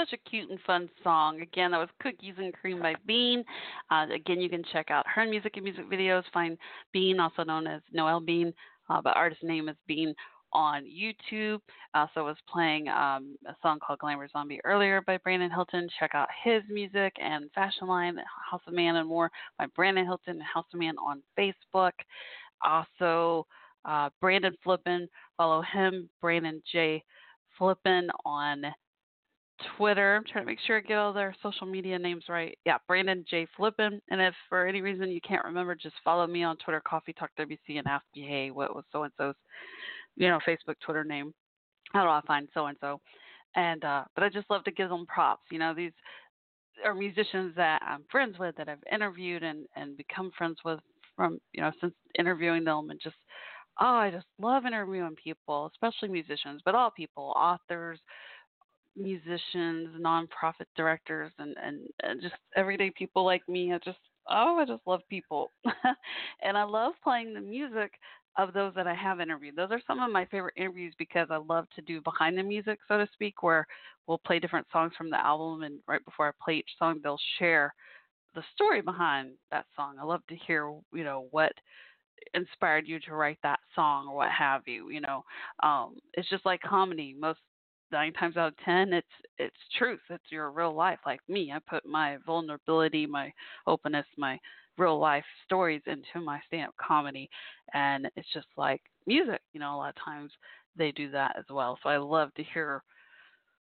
C: Such a cute and fun song. Again, that was Cookies and Cream by Bean. Uh, again, you can check out her music and music videos. Find Bean, also known as Noel Bean, uh, but artist name is Bean on YouTube. Also was playing um, a song called Glamour Zombie earlier by Brandon Hilton. Check out his music and fashion line, House of Man and more by Brandon Hilton and House of Man on Facebook. Also, uh, Brandon Flippin, follow him, Brandon J. Flippin on Twitter. I'm trying to make sure I get all their social media names right. Yeah, Brandon J. Flippin. And if for any reason you can't remember, just follow me on Twitter, Coffee Talk WC, and ask me, hey, what was so and so's, you know, Facebook, Twitter name? How do I find so and so? And uh, but I just love to give them props. You know, these are musicians that I'm friends with that I've interviewed and and become friends with from you know since interviewing them and just oh I just love interviewing people, especially musicians, but all people, authors, musicians, nonprofit directors, and, and, and just everyday people like me. I just, oh, I just love people. and I love playing the music of those that I have interviewed. Those are some of my favorite interviews because I love to do behind the music, so to speak, where we'll play different songs from the album, and right before I play each song, they'll share the story behind that song. I love to hear, you know, what inspired you to write that song or what have you. You know, um, it's just like comedy. Most nine times out of ten it's it's truth it's your real life like me i put my vulnerability my openness my real life stories into my stand up comedy and it's just like music you know a lot of times they do that as well so i love to hear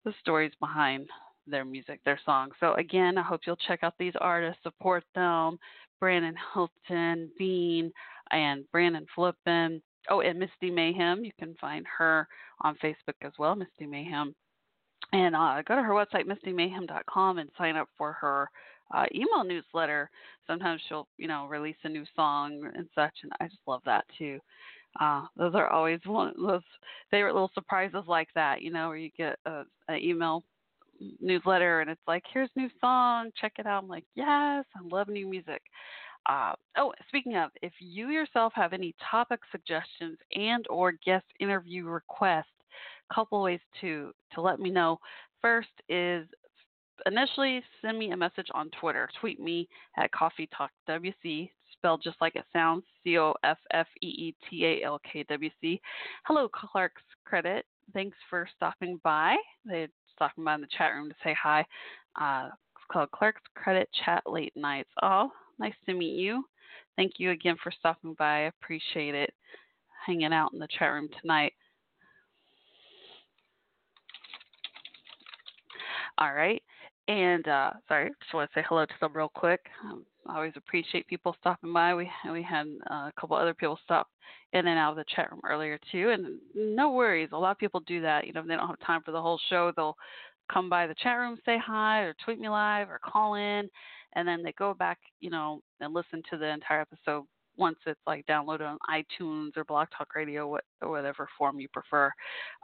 C: the stories behind their music their songs so again i hope you'll check out these artists support them brandon hilton bean and brandon flippin oh and misty mayhem you can find her on Facebook as well, Misty Mayhem. And uh, go to her website, mistymayhem.com, and sign up for her uh, email newsletter. Sometimes she'll, you know, release a new song and such, and I just love that too. Uh, those are always one of those favorite little surprises like that, you know, where you get a, a email newsletter and it's like, here's new song, check it out. I'm like, yes, I love new music. Uh, oh, speaking of, if you yourself have any topic suggestions and or guest interview requests, a couple ways to to let me know. First is initially send me a message on Twitter. Tweet me at Coffee Talk WC, spelled just like it sounds, C O F F E E T A L K W C. Hello, Clark's Credit. Thanks for stopping by. They're stopping by in the chat room to say hi. Uh, it's called Clark's Credit Chat Late Nights. Oh, Nice to meet you. Thank you again for stopping by. I appreciate it. Hanging out in the chat room tonight. All right. And uh, sorry, just want to say hello to them real quick. Um, I always appreciate people stopping by. We we had uh, a couple other people stop in and out of the chat room earlier too, and no worries. A lot of people do that. You know, if they don't have time for the whole show, they'll come by the chat room, say hi, or tweet me live, or call in, and then they go back, you know, and listen to the entire episode once it's like downloaded on iTunes or Blog Talk Radio, what, or whatever form you prefer.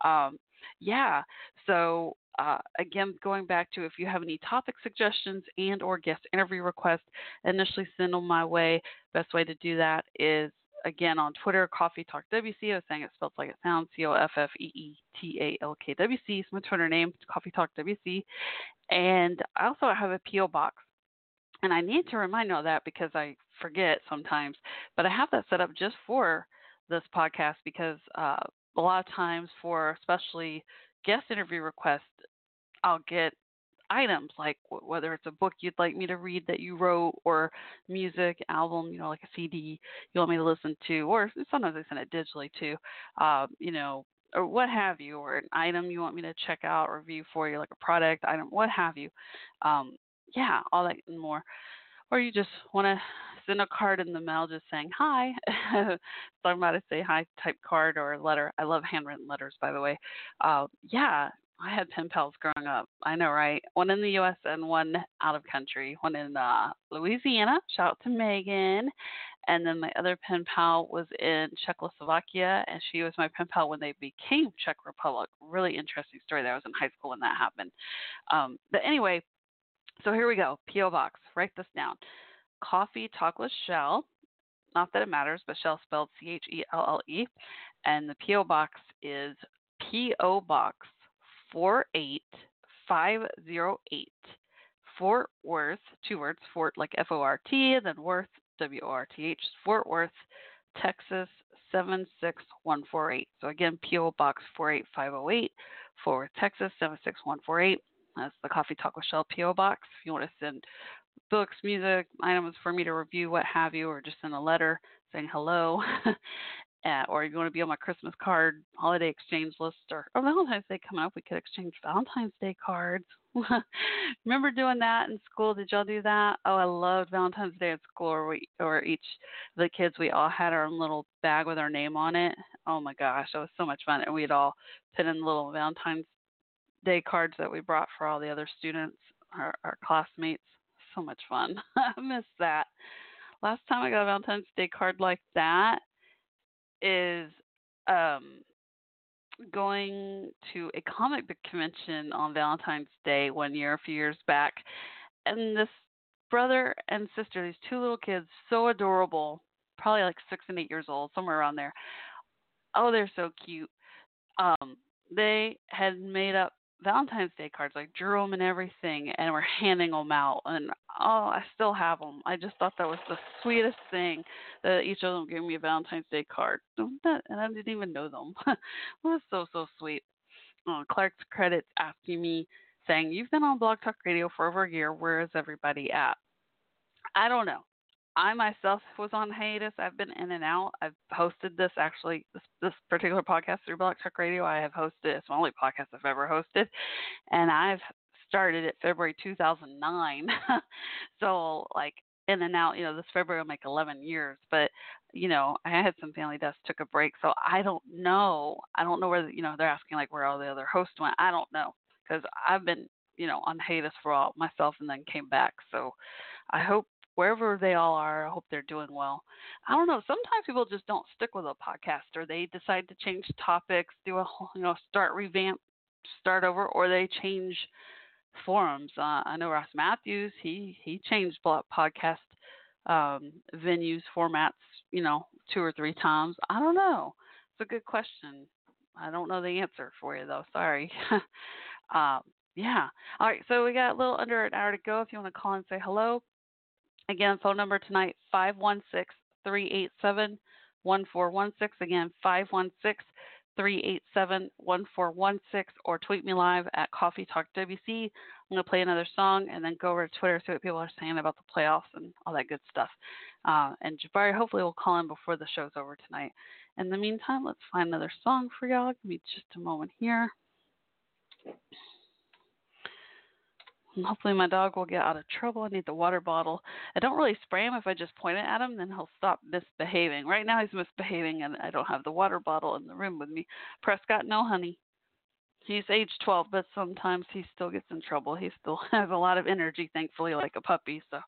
C: Um, yeah. So uh, again, going back to if you have any topic suggestions and or guest interview requests, initially send them my way. Best way to do that is again on Twitter, Coffee Talk WC. I was saying it spelled like it sounds, C O F F E E T A L K W C. It's my Twitter name, Coffee Talk WC. And I also have a PO box and I need to remind you of that because I forget sometimes. But I have that set up just for this podcast because uh, a lot of times for especially guest interview requests, I'll get items like w- whether it's a book you'd like me to read that you wrote or music album you know like a cd you want me to listen to or sometimes i send it digitally too um, you know or what have you or an item you want me to check out review for you like a product item what have you um, yeah, all that and more. Or you just want to send a card in the mail just saying hi. Talking about a say hi type card or letter. I love handwritten letters, by the way. Uh, yeah, I had pen pals growing up. I know, right? One in the U.S. and one out of country. One in uh, Louisiana. Shout out to Megan. And then my other pen pal was in Czechoslovakia, and she was my pen pal when they became Czech Republic. Really interesting story. There I was in high school when that happened. Um, but anyway, so here we go. P.O. Box. Write this down. Coffee Talkless Shell. Not that it matters, but Shell spelled C H E L L E. And the P.O. Box is P.O. Box 48508. Fort Worth, two words, Fort like F O R T, then Worth, W O R T H, Fort Worth, Texas 76148. So again, P.O. Box 48508, Fort Worth, Texas 76148. That's the Coffee Talk with Shell P.O. Box. If you want to send books, music, items for me to review, what have you, or just send a letter saying hello, uh, or you want to be on my Christmas card holiday exchange list, or oh, Valentine's Day coming up, we could exchange Valentine's Day cards. Remember doing that in school? Did y'all do that? Oh, I loved Valentine's Day at school, or we, or each the kids, we all had our own little bag with our name on it. Oh my gosh, that was so much fun, and we'd all put in little Valentine's Day cards that we brought for all the other students, our, our classmates. So much fun. I miss that. Last time I got a Valentine's Day card like that is um going to a comic book convention on Valentine's Day one year, a few years back, and this brother and sister, these two little kids, so adorable, probably like six and eight years old, somewhere around there. Oh, they're so cute. Um, they had made up Valentine's Day cards, like drew them and everything, and were handing them out. And oh, I still have them. I just thought that was the sweetest thing that each of them gave me a Valentine's Day card, and I didn't even know them. it was so so sweet. Uh, Clark's credits asking me, saying, "You've been on Blog Talk Radio for over a year. Where is everybody at?" I don't know. I myself was on hiatus. I've been in and out. I've hosted this actually this, this particular podcast through Blog Talk Radio. I have hosted it's the only podcast I've ever hosted, and I've started it February 2009. so like in and out. You know, this February will make 11 years, but you know, I had some family deaths, took a break, so I don't know. I don't know where you know they're asking like where all the other hosts went. I don't know because I've been you know on hiatus for all myself and then came back. So I hope wherever they all are, I hope they're doing well. I don't know. Sometimes people just don't stick with a podcast, or they decide to change topics, do a whole, you know, start revamp, start over, or they change forums. Uh, I know Ross Mathews. He he changed podcast um, venues formats, you know, two or three times. I don't know. It's a good question. I don't know the answer for you though. Sorry. um, yeah. All right. So we got a little under an hour to go. If you want to call and say hello, Again, phone number tonight 516 387 1416. Again, 516 387 1416 or tweet me live at Coffee Talk WC. I'm going to play another song and then go over to Twitter, see what people are saying about the playoffs and all that good stuff. Uh, and Jabari hopefully will call in before the show's over tonight. In the meantime, let's find another song for y'all. Give me just a moment here. Hopefully my dog will get out of trouble. I need the water bottle. I don't really spray him if I just point it at him, then he'll stop misbehaving. Right now he's misbehaving and I don't have the water bottle in the room with me. Prescott, no honey. He's age 12, but sometimes he still gets in trouble. He still has a lot of energy, thankfully, like a puppy. So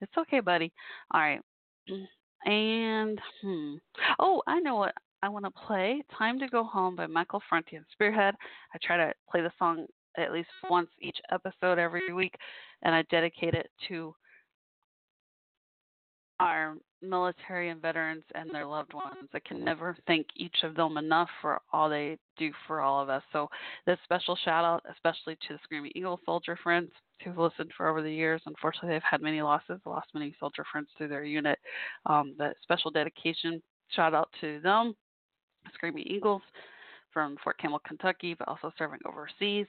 C: it's okay, buddy. All right. And, hmm. Oh, I know what I want to play. Time to Go Home by Michael Franti and Spearhead. I try to play the song at least once each episode every week, and I dedicate it to our military and veterans and their loved ones. I can never thank each of them enough for all they do for all of us. So, this special shout out, especially to the Screaming Eagle soldier friends who've listened for over the years. Unfortunately, they've had many losses, lost many soldier friends through their unit. Um, but special dedication, shout out to them, Screaming Eagles from Fort Campbell, Kentucky, but also serving overseas.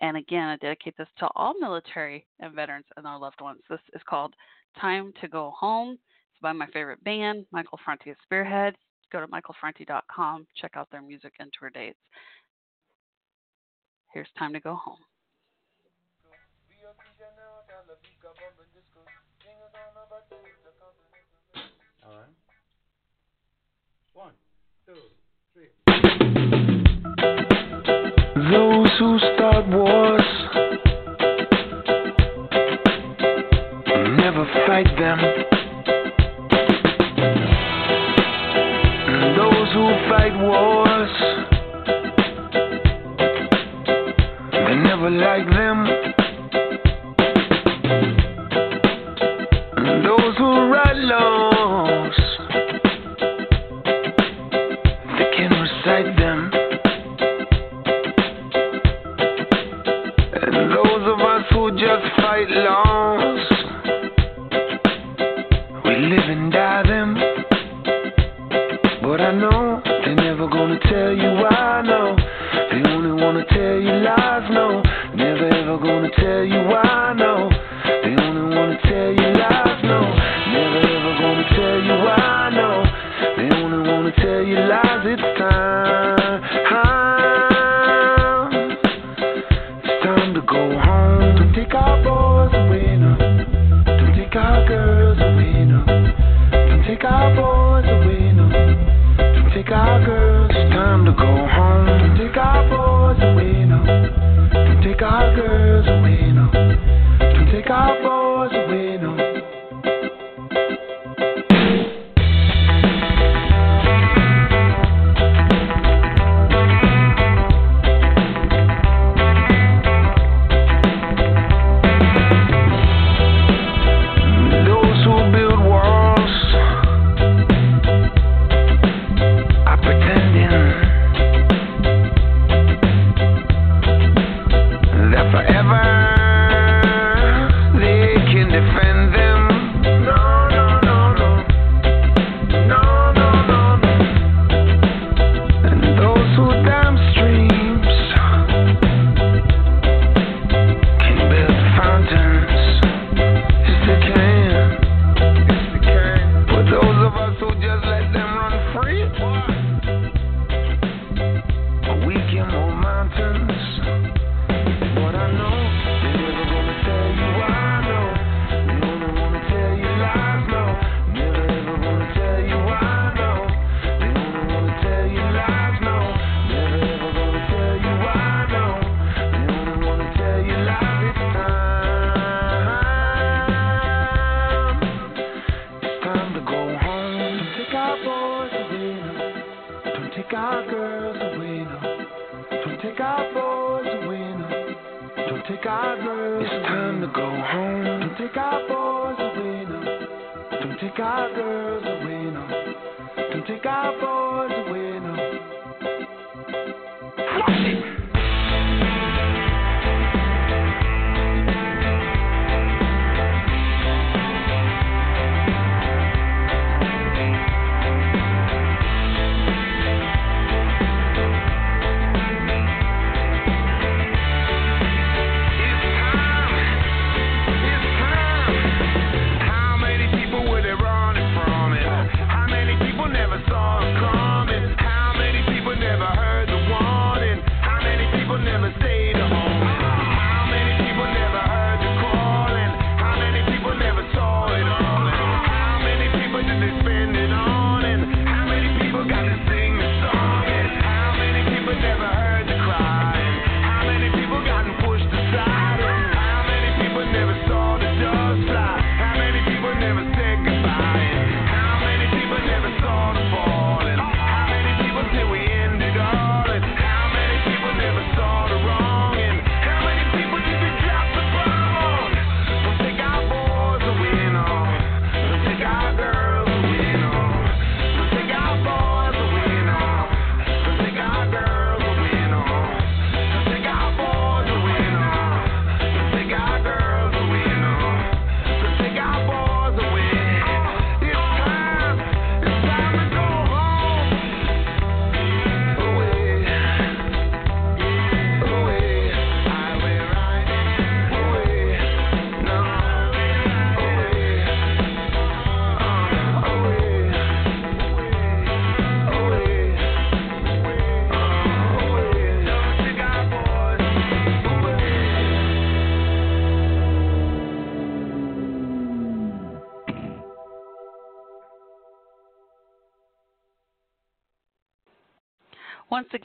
C: And again, I dedicate this to all military and veterans and their loved ones. This is called Time to Go Home. It's by my favorite band, Michael Franti of Spearhead. Go to michaelfranti.com, check out their music and tour dates. Here's Time to Go Home.
H: All right. One, two.
F: Those who start wars never fight them. And those who fight wars they never like them.
I: night
H: long.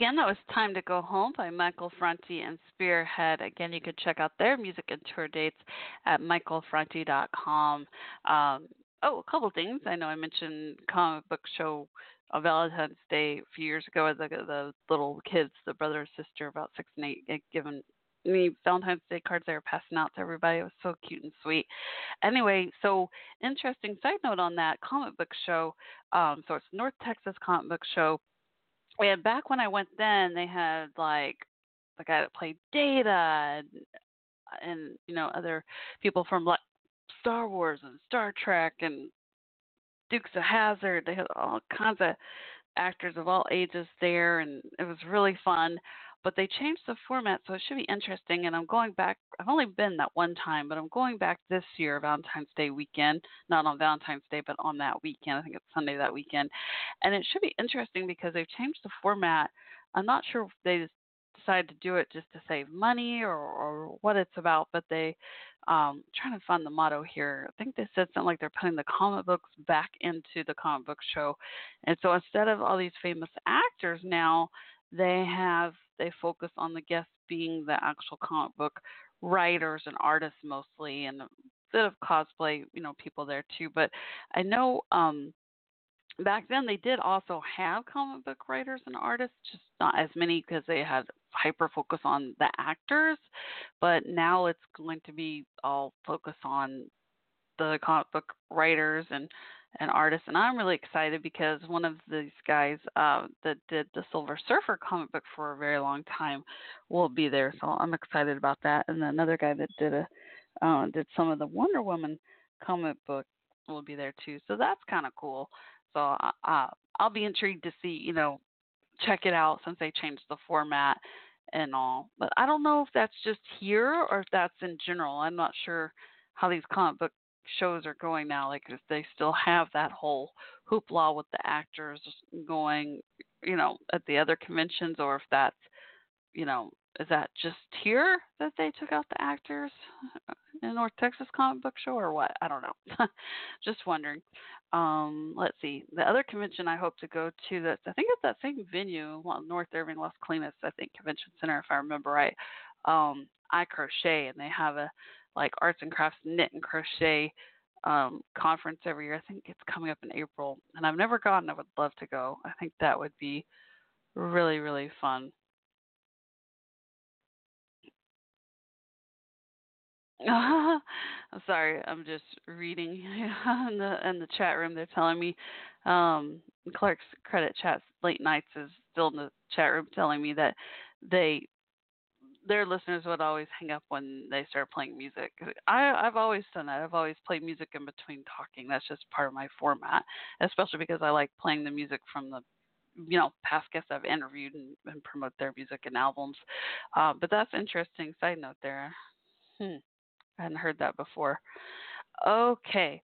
H: Again, that was Time to Go Home by Michael Franti and Spearhead. Again, you can check out their music and tour dates at michaelfranti.com. Um, oh, a couple things. I know I mentioned comic book show on Valentine's Day a few years ago. The, the little kids, the brother and sister, about six and eight, given me Valentine's Day cards they were passing out to everybody. It was so cute and sweet. Anyway, so interesting side note on that comic book show. Um, so it's North Texas Comic Book Show. And back when I went then, they had like the guy that played Data and,
C: and you know other people from like Star Wars and Star Trek and Dukes of Hazzard. They had all kinds of actors of all ages there, and it was really fun. But they changed the format, so it should be interesting. And I'm going back. I've only been that one time, but I'm going back this year, Valentine's Day weekend. Not on Valentine's Day, but on that weekend. I think it's Sunday that weekend. And it should be interesting because they've changed the format. I'm not sure if they decided to do it just to save money or, or what it's about, but they um trying to find the motto here. I think they said something like they're putting the comic books back into the comic book show. And so instead of all these famous actors now, they have they focus on the guests being the actual comic book writers and artists mostly and a bit of cosplay, you know, people there too. But I know um back then they did also have comic book writers and artists, just not as many because they had hyper focus on the actors. But now it's going to be all focus on the comic book writers and and artist, and I'm really excited because one of these guys uh that did the Silver Surfer comic book for a very long time will be there so I'm excited about that and another guy that did a uh did some of the Wonder Woman comic book will be there too so that's kind of cool so uh I'll be intrigued to see you know check it out since they changed the format and all but I don't know if that's just here or if that's in general I'm not sure how these comic book shows are going now. Like if they still have that whole hoopla with the actors going, you know, at the other conventions, or if that's, you know, is that just here that they took out the actors in North Texas Comic Book Show, or what? I don't know. just wondering. Um, let's see. The other convention I hope to go to that I think it's that same venue, well, North Irving Las Colinas, I think Convention Center, if I remember right. Um, I crochet, and they have a like arts and crafts knit and crochet um conference every year. I think it's coming up in April and I've never gone. I would love to go. I think that would be really really fun. I'm sorry, I'm just reading in the in the chat room. They're telling me um Clark's credit chats late nights is still in the chat room telling me that they their listeners would always hang up when they start playing music. I, I've always done that. I've always played music in between talking. That's just part of my format, especially because I like playing the music from the you know past guests I've interviewed and, and promote their music and albums. Uh, but that's interesting. Side note there. Hmm. I hadn't heard that before. Okay.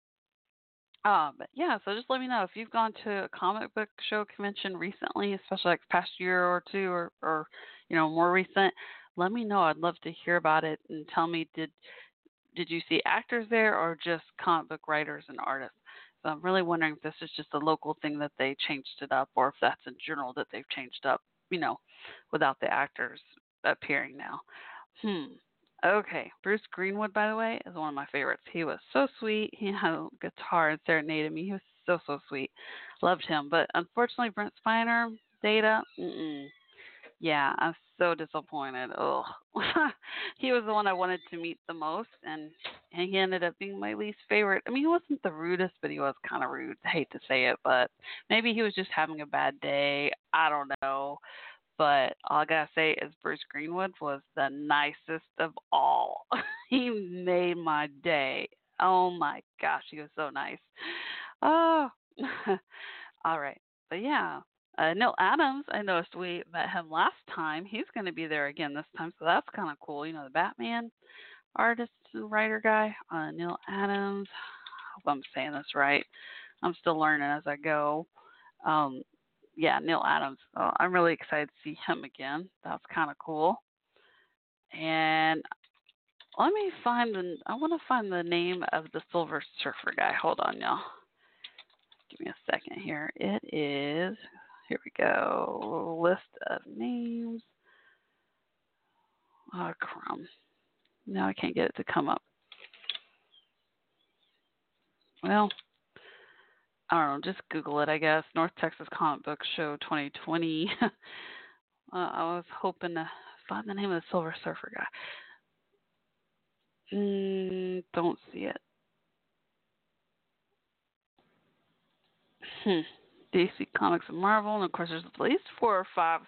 C: Um, yeah, so just let me know if you've gone to a comic book show convention recently, especially like past year or two, or, or you know more recent let me know. I'd love to hear about it and tell me did did you see actors there or just comic book writers and artists? So I'm really wondering if this is just a local thing that they changed it up or if that's in general that they've changed up, you know, without the actors appearing now. Hmm. Okay. Bruce Greenwood, by the way, is one of my favorites. He was so sweet. He had a guitar and serenaded me. He was so, so sweet. Loved him. But unfortunately, Brent Spiner, Data, mm-mm. Yeah, I'm so disappointed. Oh, he was the one I wanted to meet the most, and and he ended up being my least favorite. I mean, he wasn't the rudest, but he was kind of rude. I hate to say it, but maybe he was just having a bad day. I don't know. But all I gotta say is Bruce Greenwood was the nicest of all. he made my day. Oh my gosh, he was so nice. Oh, all right. But yeah, uh, Neal Adams, I noticed we met him last time. He's going to be there again this time, so that's kind of cool. You know, the Batman artist and writer guy, uh, Neal Adams. I hope I'm saying this right. I'm still learning as I go. Um, yeah, Neal Adams. Uh, I'm really excited to see him again. That's kind of cool. And let me find the. I want to find the name of the Silver Surfer guy. Hold on, y'all. Give me a second here. It is here we go. List of names. Oh, crumb. Now I can't get it to come up. Well, I don't know. Just Google it, I guess. North Texas Comic Book Show 2020. uh, I was hoping to find the name of the Silver Surfer guy. Mm, don't see it. Hmm. DC Comics and Marvel, and of course there's at least four or five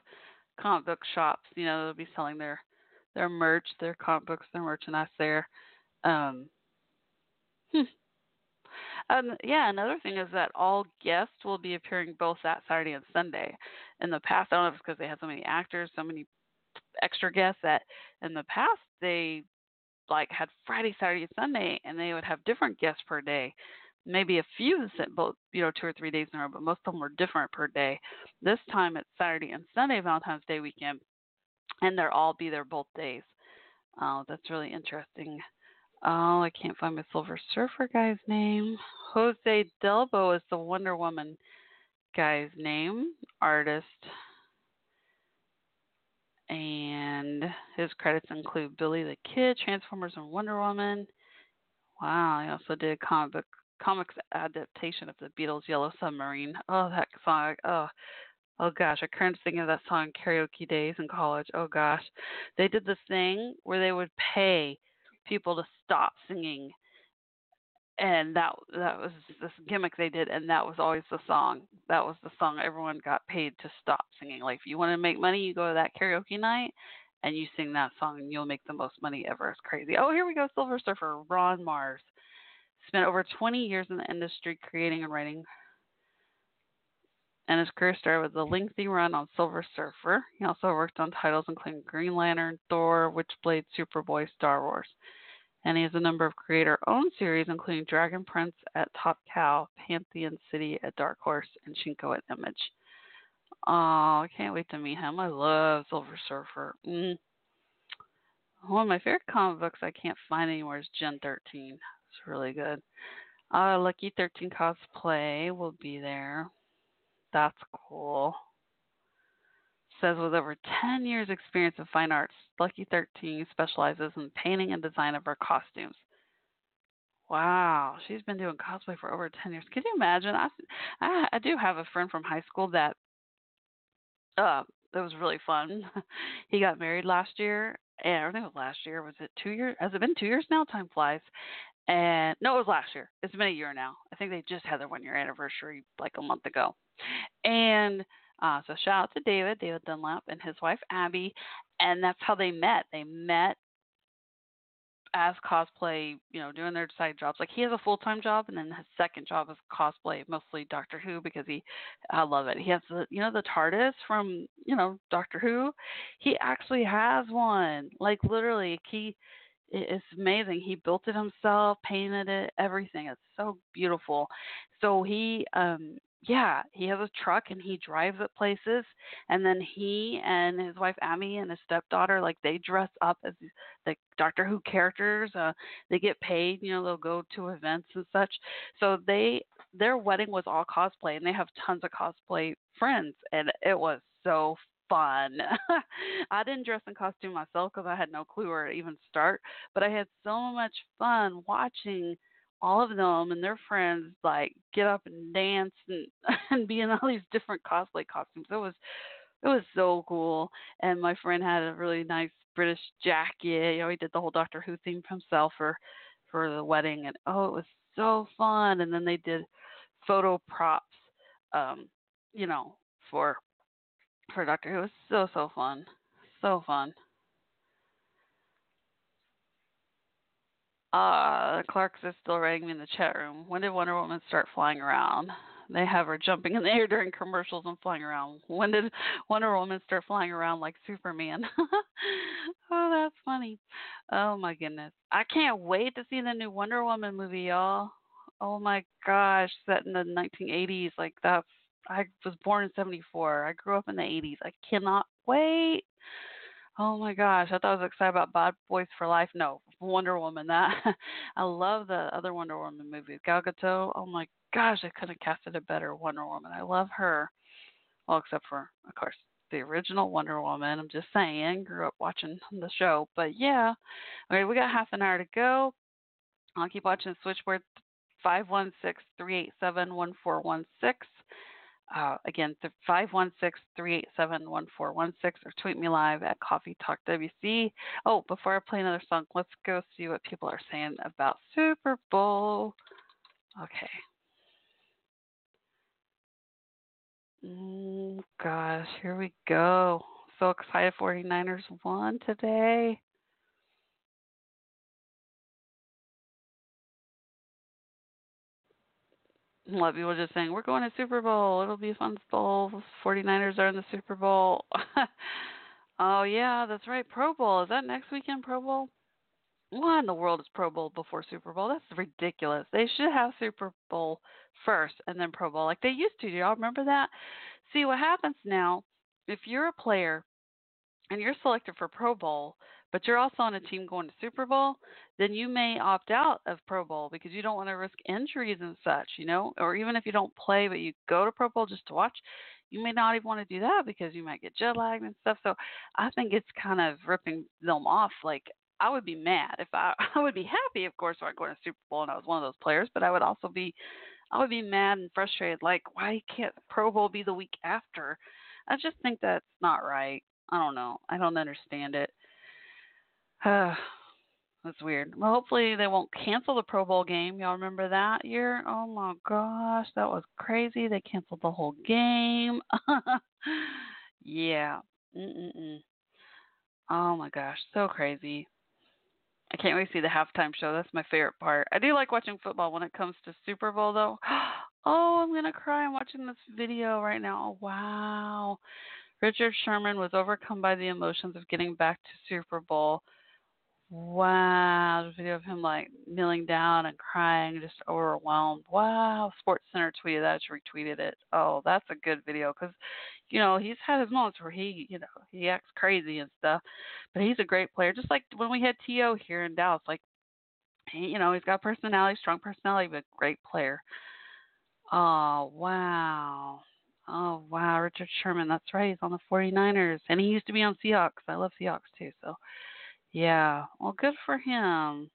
C: comic book shops. You know, they'll be selling their their merch, their comic books, their merchandise there. Um, hmm. Um, yeah, another thing is that all guests will be appearing both that Saturday and Sunday. In the past, I don't know if it's because they had so many actors, so many extra guests that in the past they like had Friday, Saturday, Sunday, and they would have different guests per day. Maybe a few, both you know, two or three days in a row, but most of them were different per day. This time it's Saturday and Sunday, Valentine's Day weekend, and they'll all be there both days. Oh, that's really interesting. Oh, I can't find my Silver Surfer guy's name. Jose Delbo is the Wonder Woman guy's name, artist. And his credits include Billy the Kid, Transformers, and Wonder Woman. Wow, he also did comic book comics adaptation of the Beatles' Yellow Submarine. Oh, that song. Oh, oh gosh, I couldn't think of that song karaoke days in college. Oh gosh, they did this thing where they would pay people to stop singing and that that was this gimmick they did and that was always the song that was the song everyone got paid to stop singing like if you want to make money you go to that karaoke night and you sing that song and you'll make the most money ever it's crazy oh here we go silver surfer ron marz spent over 20 years in the industry creating and writing and his career started with a lengthy run on Silver Surfer. He also worked on titles including Green Lantern, Thor, Witchblade, Superboy, Star Wars and he has a number of creator owned series, including Dragon Prince at Top Cow, Pantheon City at Dark Horse, and Shinku at Image. Oh, I can't wait to meet him. I love Silver Surfer. Mm. One of my favorite comic books I can't find anymore is Gen 13. It's really good. Uh, Lucky 13 cosplay will be there. That's cool says with over 10 years experience in fine arts, Lucky 13 specializes in painting and design of her costumes. Wow, she's been doing cosplay for over 10 years. Can you imagine? I, I, I do have a friend from high school that uh that was really fun. he got married last year, I think it was last year. Was it two years? Has it been two years now? Time flies. And no, it was last year. It's been a year now. I think they just had their one year anniversary like a month ago. And uh, so shout out to David, David Dunlap, and his wife Abby, and that's how they met. They met as cosplay, you know, doing their side jobs. Like he has a full time job, and then his second job is cosplay, mostly Doctor Who, because he, I love it. He has the, you know, the TARDIS from, you know, Doctor Who. He actually has one. Like literally, he. It's amazing. He built it himself, painted it, everything. It's so beautiful. So he um yeah, he has a truck and he drives it places. And then he and his wife Amy and his stepdaughter, like they dress up as the Doctor Who characters. Uh, they get paid, you know, they'll go to events and such. So they their wedding was all cosplay, and they have tons of cosplay friends, and it was so fun. I didn't dress in costume myself because I had no clue where to even start, but I had so much fun watching all of them and their friends like get up and dance and and be in all these different cosplay costumes. It was it was so cool. And my friend had a really nice British jacket. You know, he did the whole Doctor Who theme himself for for the wedding and oh it was so fun and then they did photo props um you know for for Doctor Who. It was so so fun. So fun. Uh, Clark's is still writing me in the chat room. When did Wonder Woman start flying around? They have her jumping in the air during commercials and flying around. When did Wonder Woman start flying around like Superman? oh, that's funny. Oh my goodness. I can't wait to see the new Wonder Woman movie, y'all. Oh my gosh, set in the 1980s. Like that's I was born in 74. I grew up in the 80s. I cannot wait. Oh my gosh, I thought I was excited about Bad Boys for Life. No, Wonder Woman. That I love the other Wonder Woman movies. Gal Gadot. Oh my gosh, I couldn't have casted a better Wonder Woman. I love her. Well, except for of course the original Wonder Woman. I'm just saying, grew up watching the show. But yeah, okay, we got half an hour to go. I'll keep watching Switchboard five one six three eight seven one four one six. Uh, again, 516 387 1416 or tweet me live at Coffee Talk WC. Oh, before I play another song, let's go see what people are saying about Super Bowl. Okay. Mm, gosh, here we go. So excited 49ers won today. A lot of people just saying, We're going to Super Bowl. It'll be a fun bowl. 49ers are in the Super Bowl. oh, yeah, that's right. Pro Bowl. Is that next weekend, Pro Bowl? What in the world is Pro Bowl before Super Bowl? That's ridiculous. They should have Super Bowl first and then Pro Bowl like they used to. Do y'all remember that? See, what happens now, if you're a player and you're selected for Pro Bowl, but you're also on a team going to Super Bowl, then you may opt out of Pro Bowl because you don't want to risk injuries and such, you know, or even if you don't play but you go to Pro Bowl just to watch, you may not even want to do that because you might get jet lagged and stuff. So I think it's kind of ripping them off. Like I would be mad if I I would be happy, of course, if I going to Super Bowl and I was one of those players, but I would also be I would be mad and frustrated. Like why can't Pro Bowl be the week after? I just think that's not right. I don't know. I don't understand it. Ah, that's weird. Well, hopefully they won't cancel the Pro Bowl game. Y'all remember that year? Oh my gosh, that was crazy. They canceled the whole game. yeah. Mm-mm-mm. Oh my gosh, so crazy. I can't wait to see the halftime show. That's my favorite part. I do like watching football when it comes to Super Bowl, though. Oh, I'm gonna cry. I'm watching this video right now. Oh, wow. Richard Sherman was overcome by the emotions of getting back to Super Bowl. Wow, there's a video of him like kneeling down and crying, just overwhelmed. Wow, Sports Center tweeted that. Retweeted it. Oh, that's a good video because, you know, he's had his moments where he, you know, he acts crazy and stuff, but he's a great player. Just like when we had T.O. here in Dallas, like, he, you know, he's got personality, strong personality, but great player. Oh wow. Oh wow, Richard Sherman. That's right. He's on the 49ers, and he used to be on Seahawks. I love Seahawks too. So yeah, well, good for him.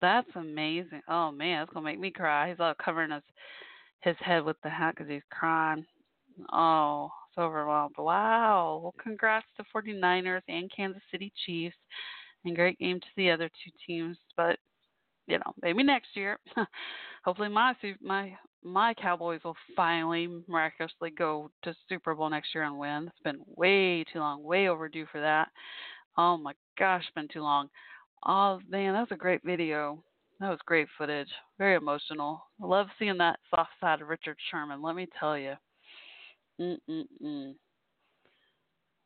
C: That's amazing. Oh man, that's gonna make me cry. He's all covering his his head with the hat because he's crying. Oh, so overwhelmed. Wow. Well, congrats to 49ers and Kansas City Chiefs, and great game to the other two teams. But you know, maybe next year. Hopefully, my my my Cowboys will finally miraculously go to Super Bowl next year and win. It's been way too long, way overdue for that. Oh my gosh, been too long. Oh man, that was a great video. That was great footage. Very emotional. I love seeing that soft side of Richard Sherman. Let me tell you. Mm-mm-mm.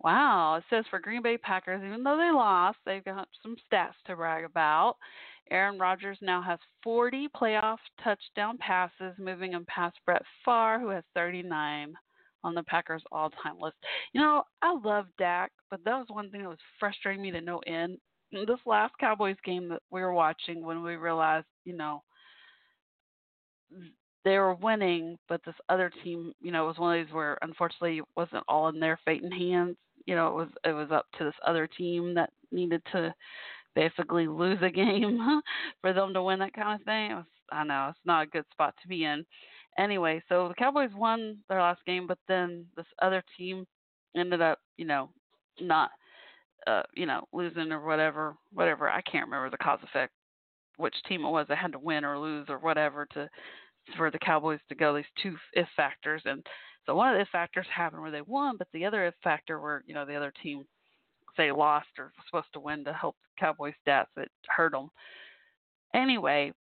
C: Wow, it says for Green Bay Packers, even though they lost, they've got some stats to brag about. Aaron Rodgers now has 40 playoff touchdown passes, moving him past Brett Favre, who has 39 on the Packers all time list. You know, I love Dak, but that was one thing that was frustrating me to no end. This last Cowboys game that we were watching when we realized, you know, they were winning, but this other team, you know, was one of these where unfortunately it wasn't all in their fate and hands. You know, it was it was up to this other team that needed to basically lose a game for them to win that kind of thing. It was, I know it's not a good spot to be in anyway, so the Cowboys won their last game, but then this other team ended up, you know, not, uh, you know, losing or whatever, whatever. I can't remember the cause effect, which team it was that had to win or lose or whatever to for the Cowboys to go. These two if factors, and so one of the if factors happened where they won, but the other if factor where you know the other team say lost or supposed to win to help the Cowboys stats that hurt them. Anyway,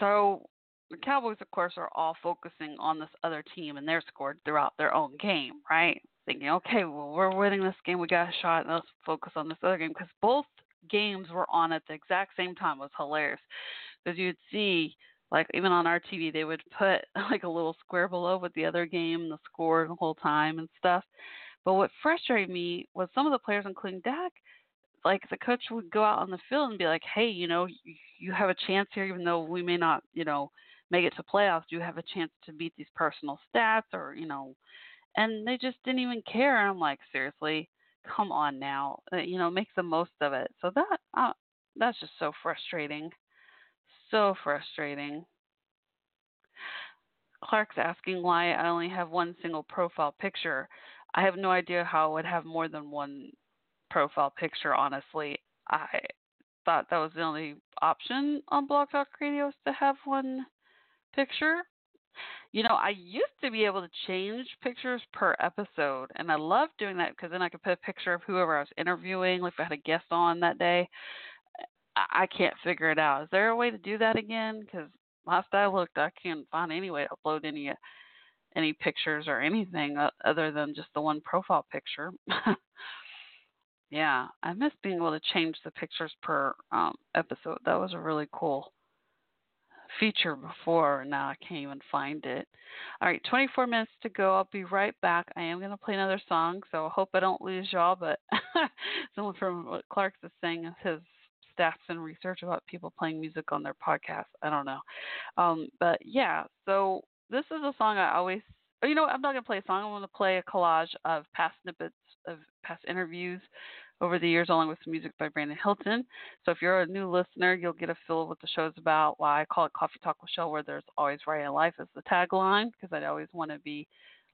C: so the Cowboys, of course, are all focusing on this other team and their score throughout their own game, right? Thinking, okay, well, we're winning this game, we got a shot, and let's focus on this other game because both games were on at the exact same time. It was hilarious because you'd see, like, even on our TV, they would put like a little square below with the other game, the score the whole time and stuff. But what frustrated me was some of the players, including Dak, like the coach would go out on the field and be like, "Hey, you know, you have a chance here, even though we may not, you know, make it to playoffs, do you have a chance to beat these personal stats or, you know, and they just didn't even care. I'm like, seriously, come on now, uh, you know, make the most of it. So that uh, that's just so frustrating, so frustrating. Clark's asking why I only have one single profile picture. I have no idea how I would have more than one profile picture, honestly. I thought that was the only option on Blog Talk Radio is to have one picture. You know, I used to be able to change pictures per episode, and I love doing that because then I could put a picture of whoever I was interviewing, like if I had a guest on that day. I can't figure it out. Is there a way to do that again? Because last I looked, I can't find any way to upload any any pictures or anything other than just the one profile picture. yeah, I miss being able to change the pictures per um, episode. That was a really cool feature before. and Now I can't even find it. All right, 24 minutes to go. I'll be right back. I am going to play another song, so I hope I don't lose y'all. But someone from what Clark is saying is his stats and research about people playing music on their podcast. I don't know. Um, but yeah, so this is a song I always. You know? I'm not going to play a song. I'm going to play a collage of past snippets of past interviews over the years, along with some music by Brandon Hilton. So if you're a new listener, you'll get a feel of what the show's about. Why I call it Coffee Talk with Shell, where there's always right in life as the tagline, because I always want to be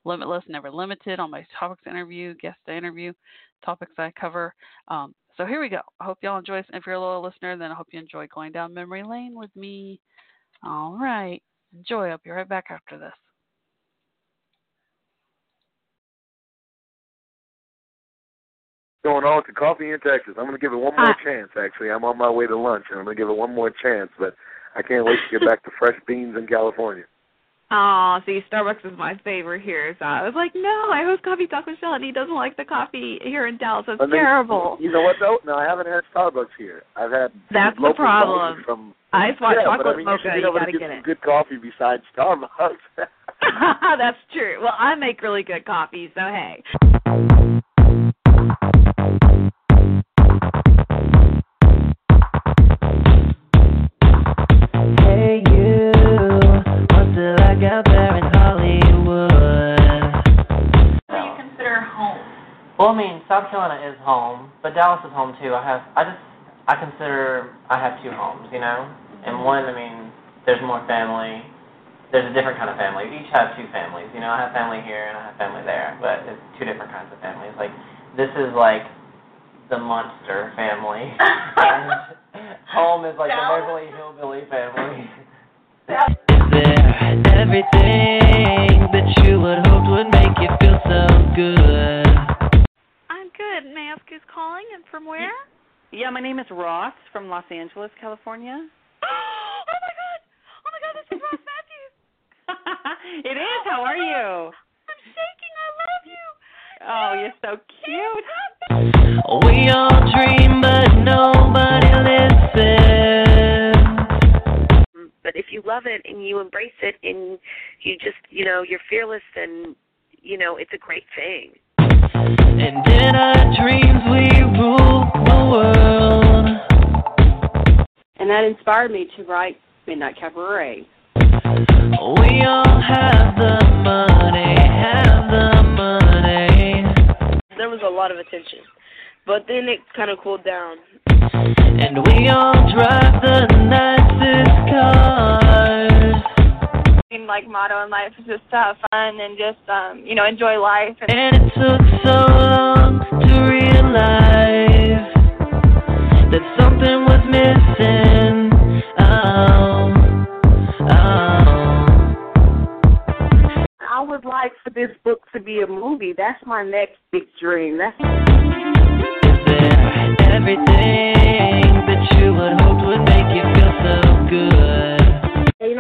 C: limitless, never limited on my topics interview, guest interview, topics I cover. Um, so here we go. I hope y'all enjoy. If you're a loyal listener, then I hope you enjoy going down memory lane with me. All right. Enjoy. I'll be right back after this.
J: Going on to coffee in Texas. I'm going to give it one more chance. Actually, I'm on my way to lunch, and I'm going to give it one more chance. But I can't wait to get back to fresh beans in California.
K: Oh, see, Starbucks is my favorite here. So I was like, no, I host Coffee Talk with Shell, and he doesn't like the coffee here in Dallas.
J: It's
K: terrible.
J: You know what though? No, I haven't had Starbucks here. I've had
K: That's the problem.
J: From
K: Ice hot
J: yeah,
K: chocolate
J: but I mean,
K: mocha,
J: you
K: you gotta
J: get
K: get
J: some
K: it.
J: good coffee besides Starbucks.
K: That's true. Well, I make really good coffee, so. Hey
F: it like out there in Hollywood?
K: What do you consider home?
L: Well, I mean, South Carolina is home, but Dallas is home too. I have, I just, I consider I have two homes, you know. Mm-hmm. And one, I mean, there's more family. There's a different kind of family. We each have two families, you know. I have family here and I have family there, but it's two different kinds of families. Like, this is like the monster family, and home is like the Beverly Hillbilly family.
F: Is there everything that you would hope would make you feel so good?
B: I'm good. May I ask who's calling and from where?
M: Yeah, my name is Ross from Los Angeles, California.
B: oh my god! Oh my god, this is Ross Mathews.
M: it is. How are you?
B: I'm shaking. I love you.
M: Oh, you're so cute.
F: We all dream, but nobody listens.
N: But if you love it and you embrace it and you just, you know, you're fearless, then, you know, it's a great thing.
F: And in our dreams, we rule the world.
O: And that inspired me to write Midnight Cabaret.
F: We all have the money, have the money.
P: There was a lot of attention, but then it kind of cooled down.
F: And we all drive the nicest
Q: main like motto in life is just to have fun and just um you know enjoy life and,
F: And it took so long to realize that something was missing. Oh, oh.
R: I would like for this book to be a movie. That's my next big dream. That's
F: Everything that you would hope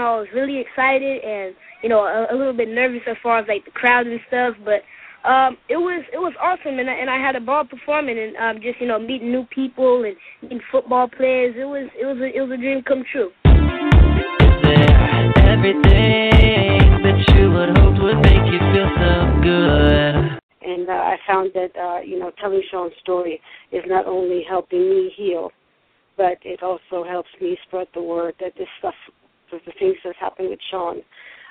S: know, I was really excited and you know a, a little bit nervous as far as like the crowd and stuff, but um, it was it was awesome and I, and I had a ball performing and um, just you know meeting new people and meeting football players. It was it was a, it was a dream come true.
F: Everything that you would hope would make you feel so good.
R: and uh, I found that uh, you know telling Sean's story is not only helping me heal, but it also helps me spread the word that this stuff, the the things that happen with Sean,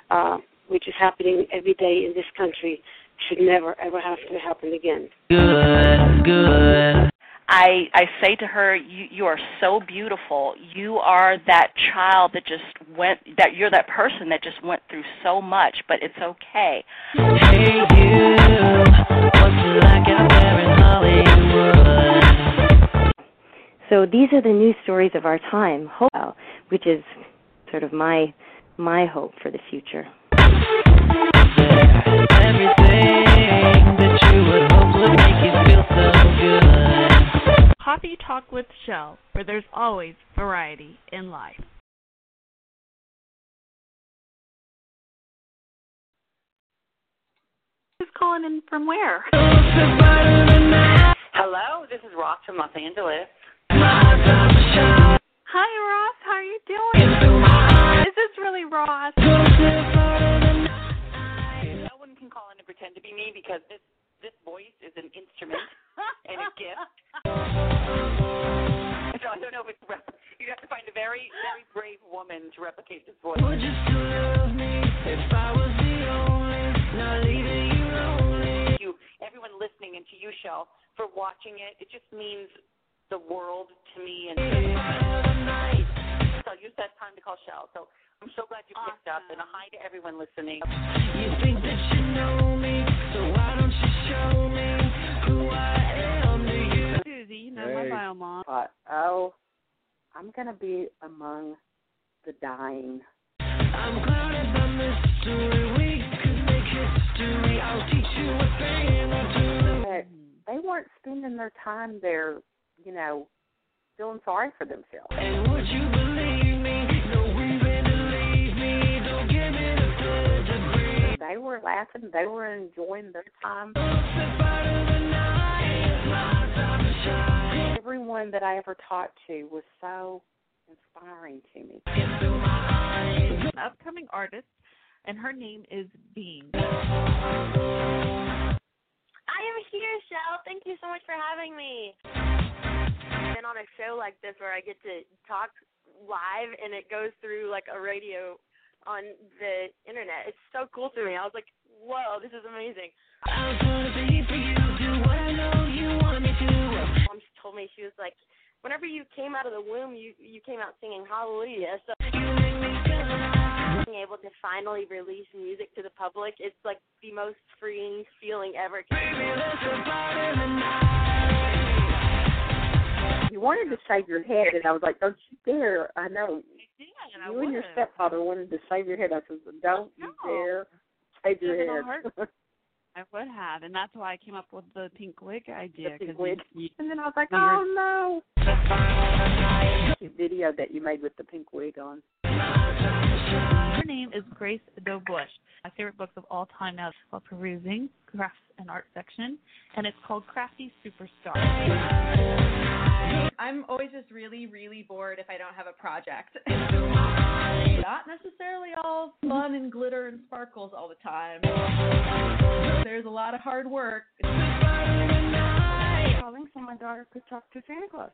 R: uh, which is happening every day in this country, should never ever have to happen again.
F: Good, good.
T: I I say to her, you you are so beautiful. You are that child that just went that you're that person that just went through so much, but it's okay.
F: Hey you, what's it like out there in Hollywood?
U: So these are the news stories of our time, hope, which is sort of my my hope for the future.
B: Coffee Talk with Shell, where there's always variety in life.
C: Who's calling in from where?
M: Hello, this is Ross from Los Angeles.
C: Hi, Ross. How are you doing? This Is really Ross?
M: No one can call in and pretend to be me because this this voice is an instrument and a gift. So I don't know if it's rep- you have to find a very very brave woman to replicate this voice. You, everyone listening, and to you, Shell, for watching it. It just means the world to me. And so use that time to call Shell. So I'm so glad you picked up, and a hi to everyone listening.
F: You think that you know me, so why don't you show me who I am to you?
C: Susie, you know my bio mom.
V: Uh, oh, I'm gonna be among the dying.
F: I'm clouded by mystery. We could make history. I'll teach you a thing or two.
V: They weren't spending their time there, you know, feeling sorry for themselves.
F: And would you believe me? No reason to leave me. Don't give me the third degree.
V: They were laughing. They were enjoying their time. Everyone that I ever talked to was so inspiring to me.
K: An upcoming artist, and her name is Bean.
D: I am here, Shell. Thank you so much for having me. Been on a show like this where I get to talk live and it goes through like a radio on the internet. It's so cool to me. I was like, whoa, this is amazing.
F: I'm gonna be for you. Do what I know you want me to.
D: Mom told me she was like, whenever you came out of the womb, you you came out singing Hallelujah. So being able to finally release music to the public, it's like the most freeing feeling ever.
V: You wanted to shave your head, and I was like, "Don't you dare!" I know
K: I
V: you and your stepfather wanted to shave your head. I said, "Don't you dare shave your head."
C: I would have, and that's why I came up with the pink wig idea.
V: pink
C: 'cause
V: wig.
C: You,
V: And then I was like, "Oh no!" The video that you made with the pink wig on.
K: Her name is Grace Dobush. My favorite books of all time now is called Perusing, Crafts and Art Section, and it's called Crafty Superstar.
W: I'm always just really, really bored if I don't have a project. Not necessarily all fun and glitter and sparkles all the time. There's a lot of hard work.
R: Calling so my daughter could talk to Santa Claus.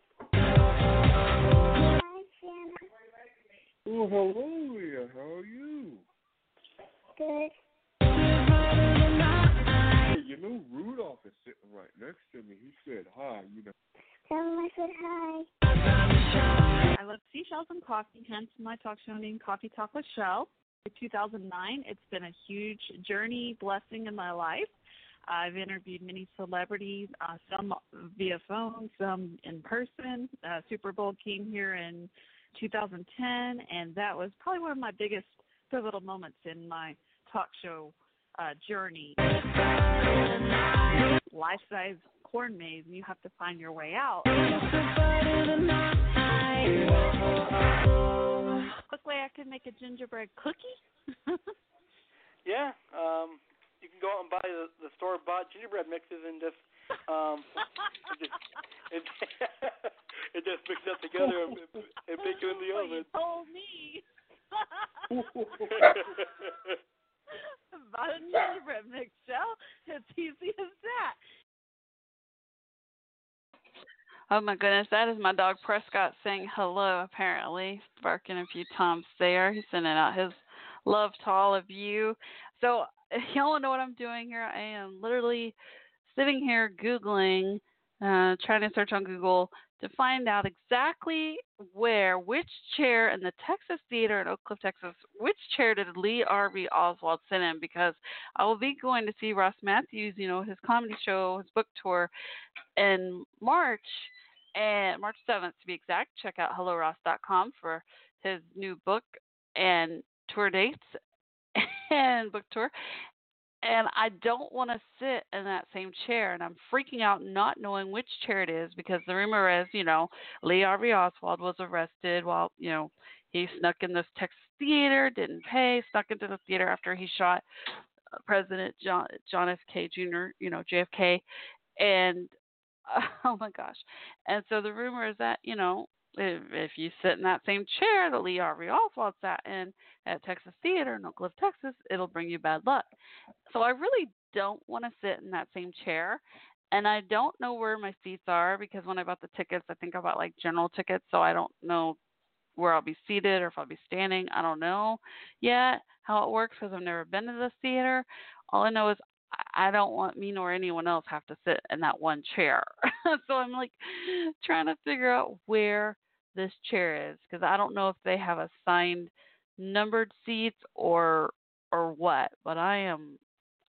G: Oh, hello, Leah. How are you?
R: Good.
G: Hey, you know Rudolph is sitting right next to me. He said hi. You know.
R: Tell him I said hi.
K: I love seashells and coffee, hence my talk show name, Coffee Talk with Shell. In 2009, it's been a huge journey, blessing in my life. I've interviewed many celebrities, uh, some via phone, some in person. Uh, Super Bowl came here in 2010, and that was probably one of my biggest pivotal moments in my talk show uh, journey. Life size corn maze, and you have to find your way out. Quick way I could make a gingerbread cookie.
X: Yeah, um, you can go out and buy the, the store bought gingerbread mixes and just um, it just it just mix it together and, and bake it in the
K: Well, you
X: oven.
K: told me. About a gingerbread mix, Shell. It's easy as that.
C: Oh my goodness, that is my dog Prescott saying hello, apparently. Barking a few times there. He's sending out his love to all of you. So, if y'all know what I'm doing here, I am literally sitting here Googling, uh, trying to search on Google to find out exactly where, which chair in the Texas Theater in Oak Cliff, Texas, which chair did Lee Harvey Oswald sit in? Because I will be going to see Ross Mathews, you know, his comedy show, his book tour in March, and March 7th to be exact. Check out helloross.com for his new book and tour dates and book tour. And I don't want to sit in that same chair, and I'm freaking out not knowing which chair it is because the rumor is, you know, Lee Harvey Oswald was arrested while, you know, he snuck in this Texas theater, didn't pay, snuck into the theater after he shot uh, President John John F. K. Jr. You know JFK, and oh my gosh, and so the rumor is that you know if, if you sit in that same chair that Lee Harvey Oswald sat in at Texas Theater in Oak Cliff, Texas, it'll bring you bad luck. So I really don't want to sit in that same chair. And I don't know where my seats are because when I bought the tickets, I think I bought like general tickets, so I don't know where I'll be seated or if I'll be standing. I don't know yet how it works because I've never been to this theater. All I know is I don't want me nor anyone else have to sit in that one chair. so I'm like trying to figure out where this chair is because I don't know if they have assigned numbered seats or or what. But I am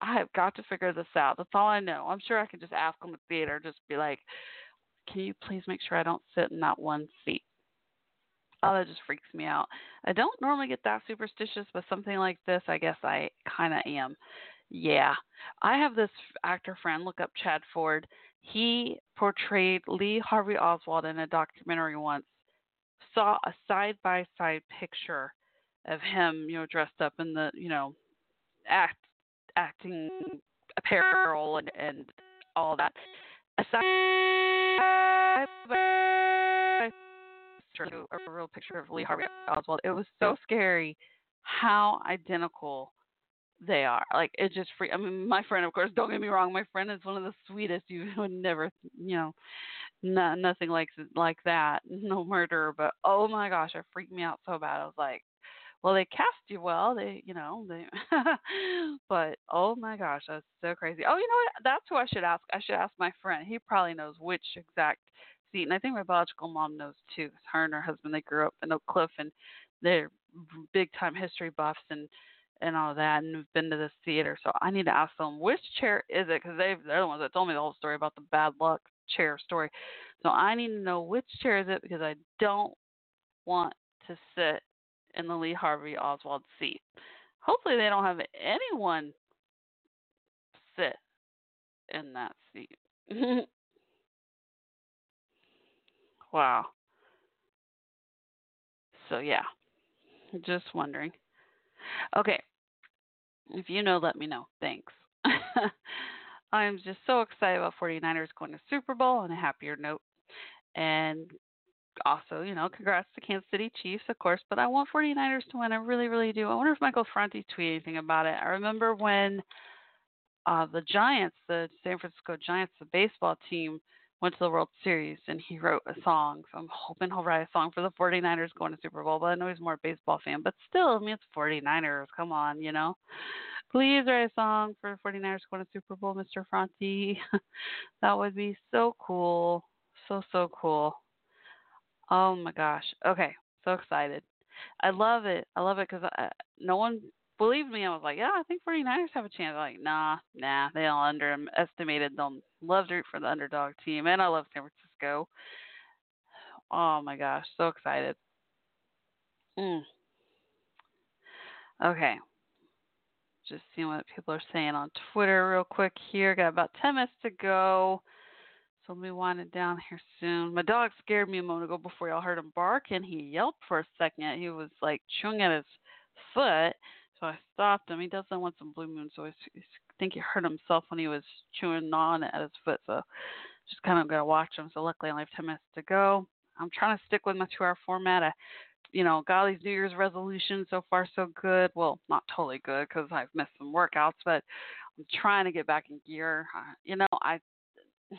C: I have got to figure this out. That's all I know. I'm sure I can just ask them at the theater, just be like, "Can you please make sure I don't sit in that one seat?" Oh, that just freaks me out. I don't normally get that superstitious, but something like this, I guess I kind of am. Yeah. I have this actor friend, look up Chad Ford. He portrayed Lee Harvey Oswald in a documentary once. Saw a side by side picture of him, you know, dressed up in the, you know, act acting apparel and, and all that. A side by a real picture of Lee Harvey Oswald. It was so scary how identical they are. Like it just free. I mean, my friend, of course. Don't get me wrong. My friend is one of the sweetest. You would never, you know, no, nothing like like that. No murder, but oh my gosh, it freaked me out so bad. I was like, well, they cast you well. They, you know, they. but oh my gosh, that's so crazy. Oh, you know what? That's who I should ask. I should ask my friend. He probably knows which exact seat, and I think my biological mom knows too. Her and her husband they grew up in Oak Cliff, and they're big time history buffs and and all that, and have been to this theater. So I need to ask them which chair is it because they they're the ones that told me the whole story about the bad luck chair story. So I need to know which chair is it because I don't want to sit in the Lee Harvey Oswald seat. Hopefully they don't have anyone sit in that seat. wow. So yeah, just wondering. Okay, if you know, let me know. Thanks. I'm just so excited about 49ers going to Super Bowl on a happier note. And also, you know, congrats to Kansas City Chiefs, of course, but I want 49ers to win. I really, really do. I wonder if Michael Franti tweeted anything about it. I remember when uh, the Giants, the San Francisco Giants, the baseball team, went to the World Series and he wrote a song. So I'm hoping he'll write a song for the 49ers going to Super Bowl. But I know he's more a baseball fan. But still, I mean, it's 49ers. Come on, you know. Please write a song for 49ers going to Super Bowl, Mr. Franti. that would be so cool. So, so cool. Oh my gosh. Okay. So excited. I love it. I love it because no one believed me. I was like, yeah, I think 49ers have a chance. I'm like, nah, nah. They all underestimated them. Love to root for the underdog team. And I love San Francisco. Oh my gosh. So excited. Mm. Okay. Just seeing what people are saying on Twitter real quick here. Got about 10 minutes to go. So let me wind it down here soon. My dog scared me a moment ago before y'all heard him bark, and he yelped for a second. He was like chewing at his foot, so I stopped him. He doesn't want some blue moon, so I think he hurt himself when he was chewing on at his foot. So just kind of gotta watch him. So luckily, I only have ten minutes to go. I'm trying to stick with my two-hour format. I, you know, got these New Year's resolutions so far so good. Well, not totally good because I've missed some workouts, but I'm trying to get back in gear. You know, I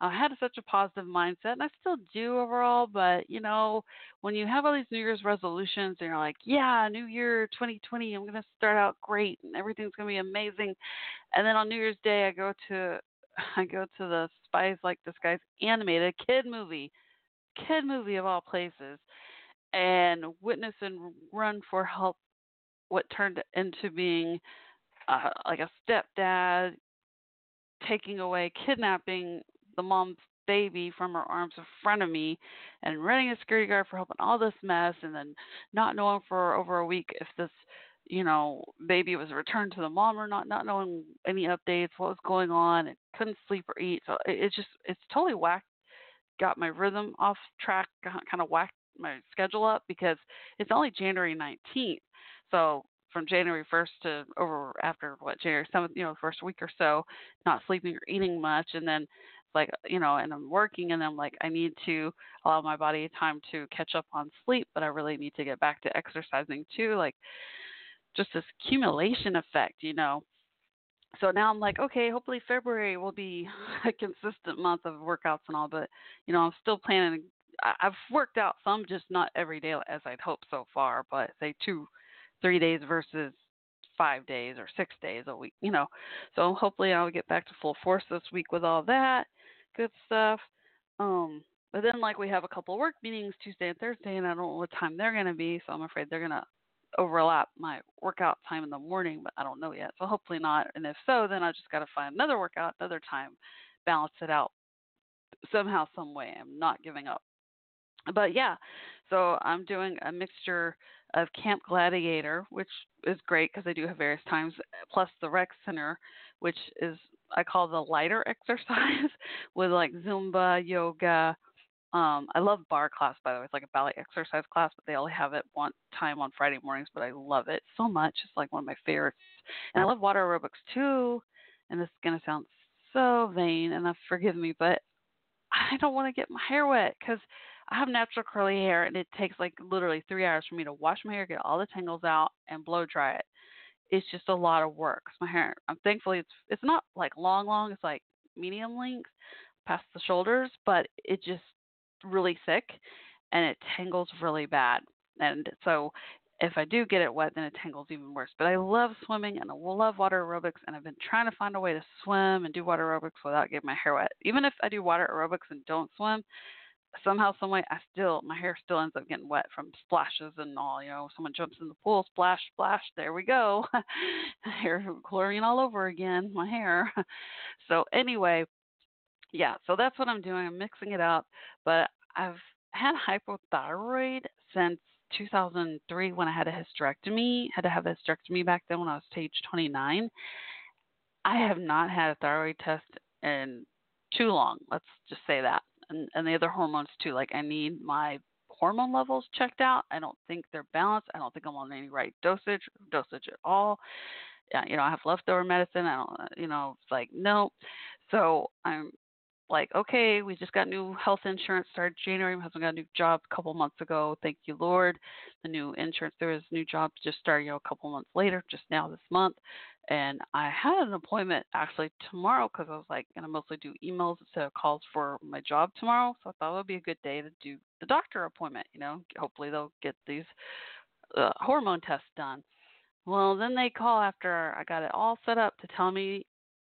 C: I had such a positive mindset, and I still do overall. But you know, when you have all these New Year's resolutions, and you're like, "Yeah, New Year 2020, I'm gonna start out great, and everything's gonna be amazing," and then on New Year's Day, I go to I go to the Spies in Disguise animated kid movie, kid movie of all places, and witness and run for help what turned into being uh, like a stepdad taking away, kidnapping the mom's baby from her arms in front of me and running a security guard for helping all this mess and then not knowing for over a week if this you know baby was returned to the mom or not not knowing any updates what was going on and couldn't sleep or eat. So it, it's just it's totally whacked got my rhythm off track kind of whacked my schedule up because it's only january 19th so from January 1st to over after what January 7th, you know, first week or so, not sleeping or eating much, and then like you know, and I'm working, and I'm like I need to allow my body time to catch up on sleep, but I really need to get back to exercising too, like just this accumulation effect, you know. So now I'm like, okay, hopefully February will be a consistent month of workouts and all, but you know, I'm still planning. I've worked out some, just not every day as I'd hoped so far, but say two, three days versus five days or six days a week, you know. So hopefully I'll get back to full force this week with all that good stuff. Um, but then like we have a couple of work meetings Tuesday and Thursday, and I don't know what time they're gonna be, so I'm afraid they're gonna overlap my workout time in the morning, but I don't know yet. So hopefully not. And if so, then I just got to find another workout another time, balance it out somehow, some way. I'm not giving up. But yeah, so I'm doing a mixture of Camp Gladiator, which is great because I do have various times, plus the Rec Center, which is I call the lighter exercise with like Zumba, yoga, um, I love barre class by the way. It's like a ballet exercise class, but they only have it one time on Friday mornings. But I love it so much. It's like one of my favorites. And I love water aerobics too. And this is gonna sound so vain, and forgive me, but I don't want to get my hair wet because I have natural curly hair, and it takes like literally three hours for me to wash my hair, get all the tangles out, and blow dry it. It's just a lot of work. my hair, I'm thankfully it's it's not like long, long. It's like medium length past the shoulders, but it just really thick and it tangles really bad. And so if I do get it wet, then it tangles even worse. But I love swimming and I love water aerobics, and I've been trying to find a way to swim and do water aerobics without getting my hair wet. Even if I do water aerobics and don't swim, somehow, some way, I still my hair still ends up getting wet from splashes and all. You know, someone jumps in the pool, splash, splash, there we go, hair chlorine all over again, my hair. So anyway, yeah, so that's what I'm doing. I'm mixing it up, but I've had hypothyroid since 2003 when I had a hysterectomy. Had to have a hysterectomy back then when I was age 29. I have not had a thyroid test in too long. Let's just say that, and and the other hormones too. Like I need my hormone levels checked out. I don't think they're balanced. I don't think I'm on any right dosage, dosage at all. Yeah, you know, I have leftover medicine. I don't, uh, you know, it's like no. So I'm like, okay, we just got new health insurance started January. My husband got a new job a couple months ago. Thank you, Lord. The new insurance, there was new jobs just started, you know, a couple months later, just now this month. And I had an appointment actually tomorrow because I was like going to mostly do emails instead of calls for my job tomorrow. So I thought it would be a good day to do the doctor appointment. You know, hopefully they'll get these uh, hormone tests done. Well, then they call after I got it all set up to tell me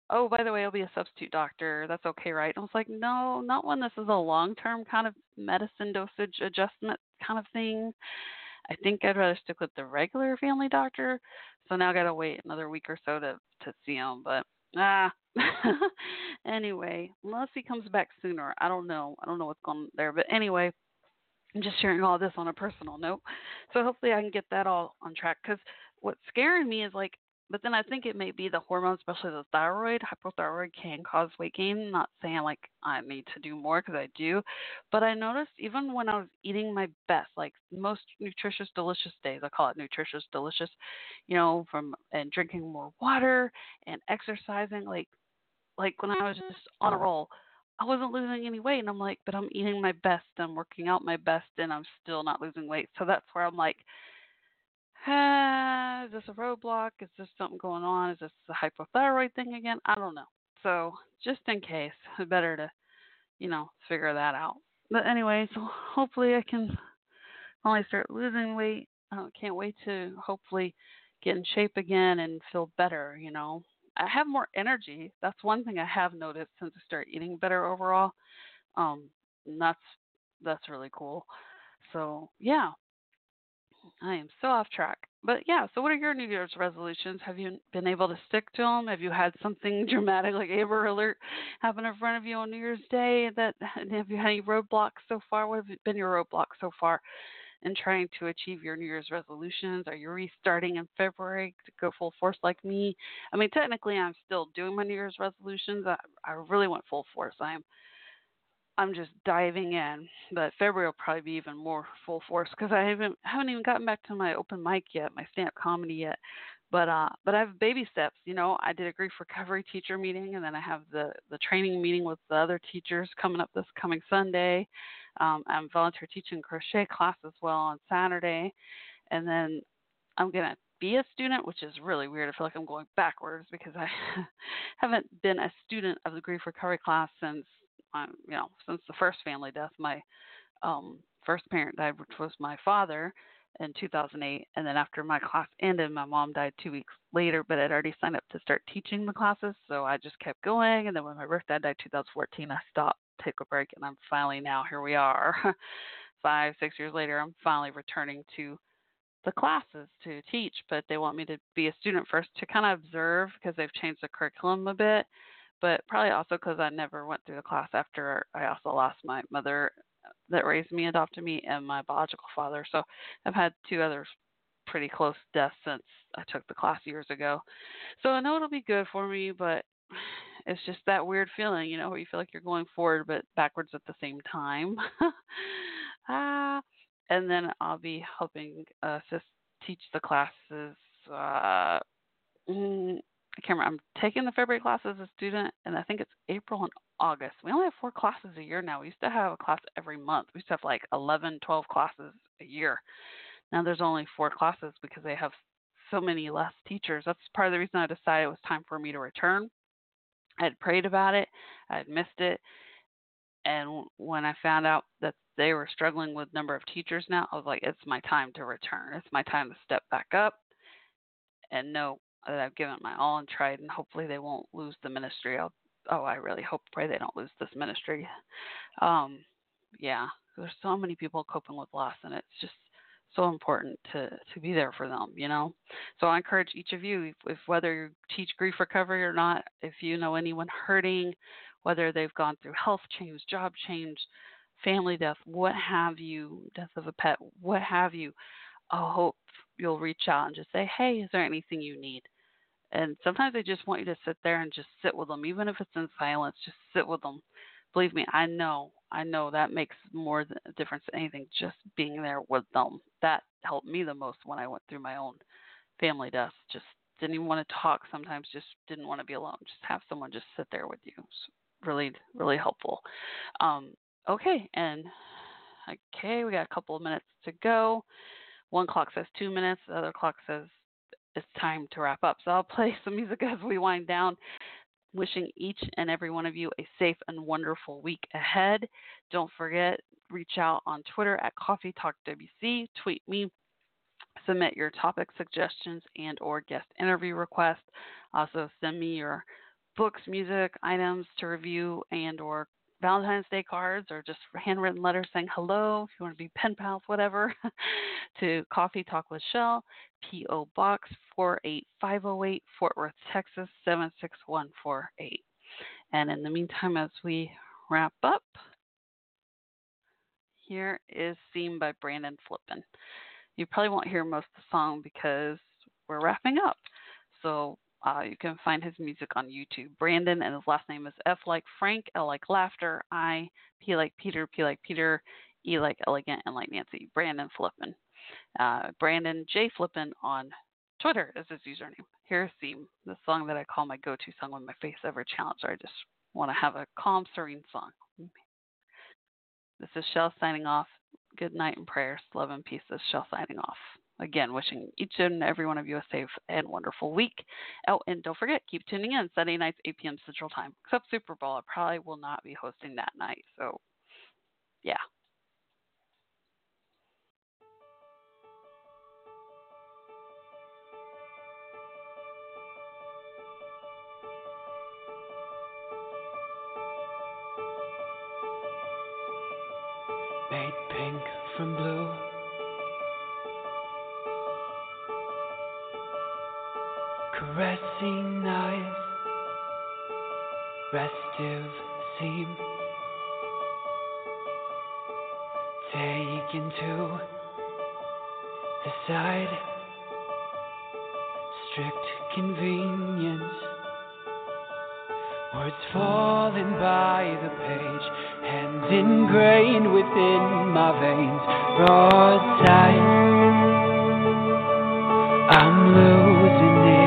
C: oh, by the way, I'll be a substitute doctor. That's okay, right? And I was like, no, not when this is a long term kind of medicine dosage adjustment kind of thing. I think I'd rather stick with the regular family doctor. So now I gotta wait another week or so to to see him. But ah, anyway, unless he comes back sooner, I don't know. I don't know what's going on there. But anyway, I'm just sharing all this on a personal note. So hopefully I can get that all on track. Because what's scaring me is like but then I think it may be the hormones, especially the thyroid. Hypothyroid can cause weight gain. Not saying like I need to do more because I do, but I noticed even when I was eating my best, like most nutritious, delicious days, I call it nutritious, delicious, you know, from and drinking more water and exercising, like like when I was mm-hmm. just on a roll. I wasn't losing any weight, and I'm like, but I'm eating my best, I'm working out my best, and I'm still not losing weight. So that's where I'm like, uh, is this a roadblock? Is this something going on? Is this a hypothyroid thing again? I don't know. So just in case, better to, you know, figure that out. But anyway, so hopefully I can finally start losing weight. I can't wait to hopefully get in shape again and feel better. You know, I have more energy. That's one thing I have noticed since I started eating better overall. Um, and that's that's really cool. So yeah, I am so off track. But yeah, so what are your New Year's resolutions? Have you been able to stick to them? Have you had something dramatic like Amber Alert happen in front of you on New Year's Day? That have you had any roadblocks so far? What have been your roadblocks so far in trying to achieve your New Year's resolutions? Are you restarting in February to go full force like me? I mean, technically, I'm still doing my New Year's resolutions. I, I really went full force. I'm I'm just diving in. But February will probably be even more full force because I haven't haven't even gotten back to my open mic yet, my stand up comedy yet. But uh, but I have baby steps. You know, I did a grief recovery teacher meeting, and then I have the the training meeting with the other teachers coming up this coming Sunday. Um, I'm volunteer teaching crochet class as well on Saturday, and then I'm gonna be a student, which is really weird. I feel like I'm going backwards because I haven't been a student of the grief recovery class since um, you know since the first family death. My um, first parent died, which was my father in 2008, and then after my class ended, my mom died two weeks later. But I'd already signed up to start teaching the classes, so I just kept going. And then when my birth dad died 2014, I stopped, took a break, and I'm finally now here we are. Five, six years later, I'm finally returning to the classes to teach, but they want me to be a student first to kind of observe because they've changed the curriculum a bit. But probably also because I never went through the class after I also lost my mother that raised me, adopted me, and my biological father. So I've had two other pretty close deaths since I took the class years ago. So I know it'll be good for me, but it's just that weird feeling, you know, where you feel like you're going forward but backwards at the same time. ah, and then I'll be helping uh, assist teach the classes. Uh, remember. I'm taking the February class as a student, and I think it's April and August. We only have four classes a year now. We used to have a class every month. We used to have like 11, 12 classes a year. Now there's only four classes because they have so many less teachers. That's part of the reason I decided it was time for me to return. I had prayed about it, I had missed it, and when I found out that they were struggling with number of teachers now, I was like, it's my time to return. It's my time to step back up and know that I've given my all and tried, and hopefully they won't lose the ministry. I'll, oh, I really hope, pray they don't lose this ministry. Um, yeah, there's so many people coping with loss, and it's just so important to to be there for them you know so i encourage each of you if, if whether you teach grief recovery or not if you know anyone hurting whether they've gone through health change job change family death what have you death of a pet what have you i hope you'll reach out and just say hey is there anything you need and sometimes they just want you to sit there and just sit with them even if it's in silence just sit with them believe me i know I know that makes more difference than anything. Just being there with them that helped me the most when I went through my own family deaths. Just didn't even want to talk. Sometimes just didn't want to be alone. Just have someone just sit there with you. It's really really helpful. Um, okay, and okay, we got a couple of minutes to go. One clock says two minutes. The other clock says it's time to wrap up. So I'll play some music as we wind down wishing each and every one of you a safe and wonderful week ahead. Don't forget, reach out on Twitter at Coffee Talk WC, tweet me, submit your topic suggestions and or guest interview requests. Also send me your books, music, items to review and or Valentine's Day cards or just handwritten letters saying hello, if you want to be pen pals, whatever, to Coffee Talk with Shell, P.O. Box 48508, Fort Worth, Texas 76148. And in the meantime, as we wrap up, here is Theme by Brandon Flippen. You probably won't hear most of the song because we're wrapping up. So uh, you can find his music on YouTube. Brandon, and his last name is F like Frank, L like laughter, I, P like Peter, P like Peter, E like elegant, and like Nancy. Brandon Flippen. Uh, Brandon J. Flippen on Twitter is his username. Here's Theme, the song that I call my go to song when my face ever challenged, or I just want to have a calm, serene song. This is Shell signing off. Good night and prayers. Love and peace. This is Shell signing off. Again, wishing each and every one of you a safe and wonderful week. Oh, and don't forget, keep tuning in Sunday nights, 8 p.m. Central Time. Except Super Bowl, I probably will not be hosting that night. So, yeah.
F: Taken to the side, strict convenience. Words falling by the page, hand
Y: It's ingrained within my veins. Broadside. I'm losing it.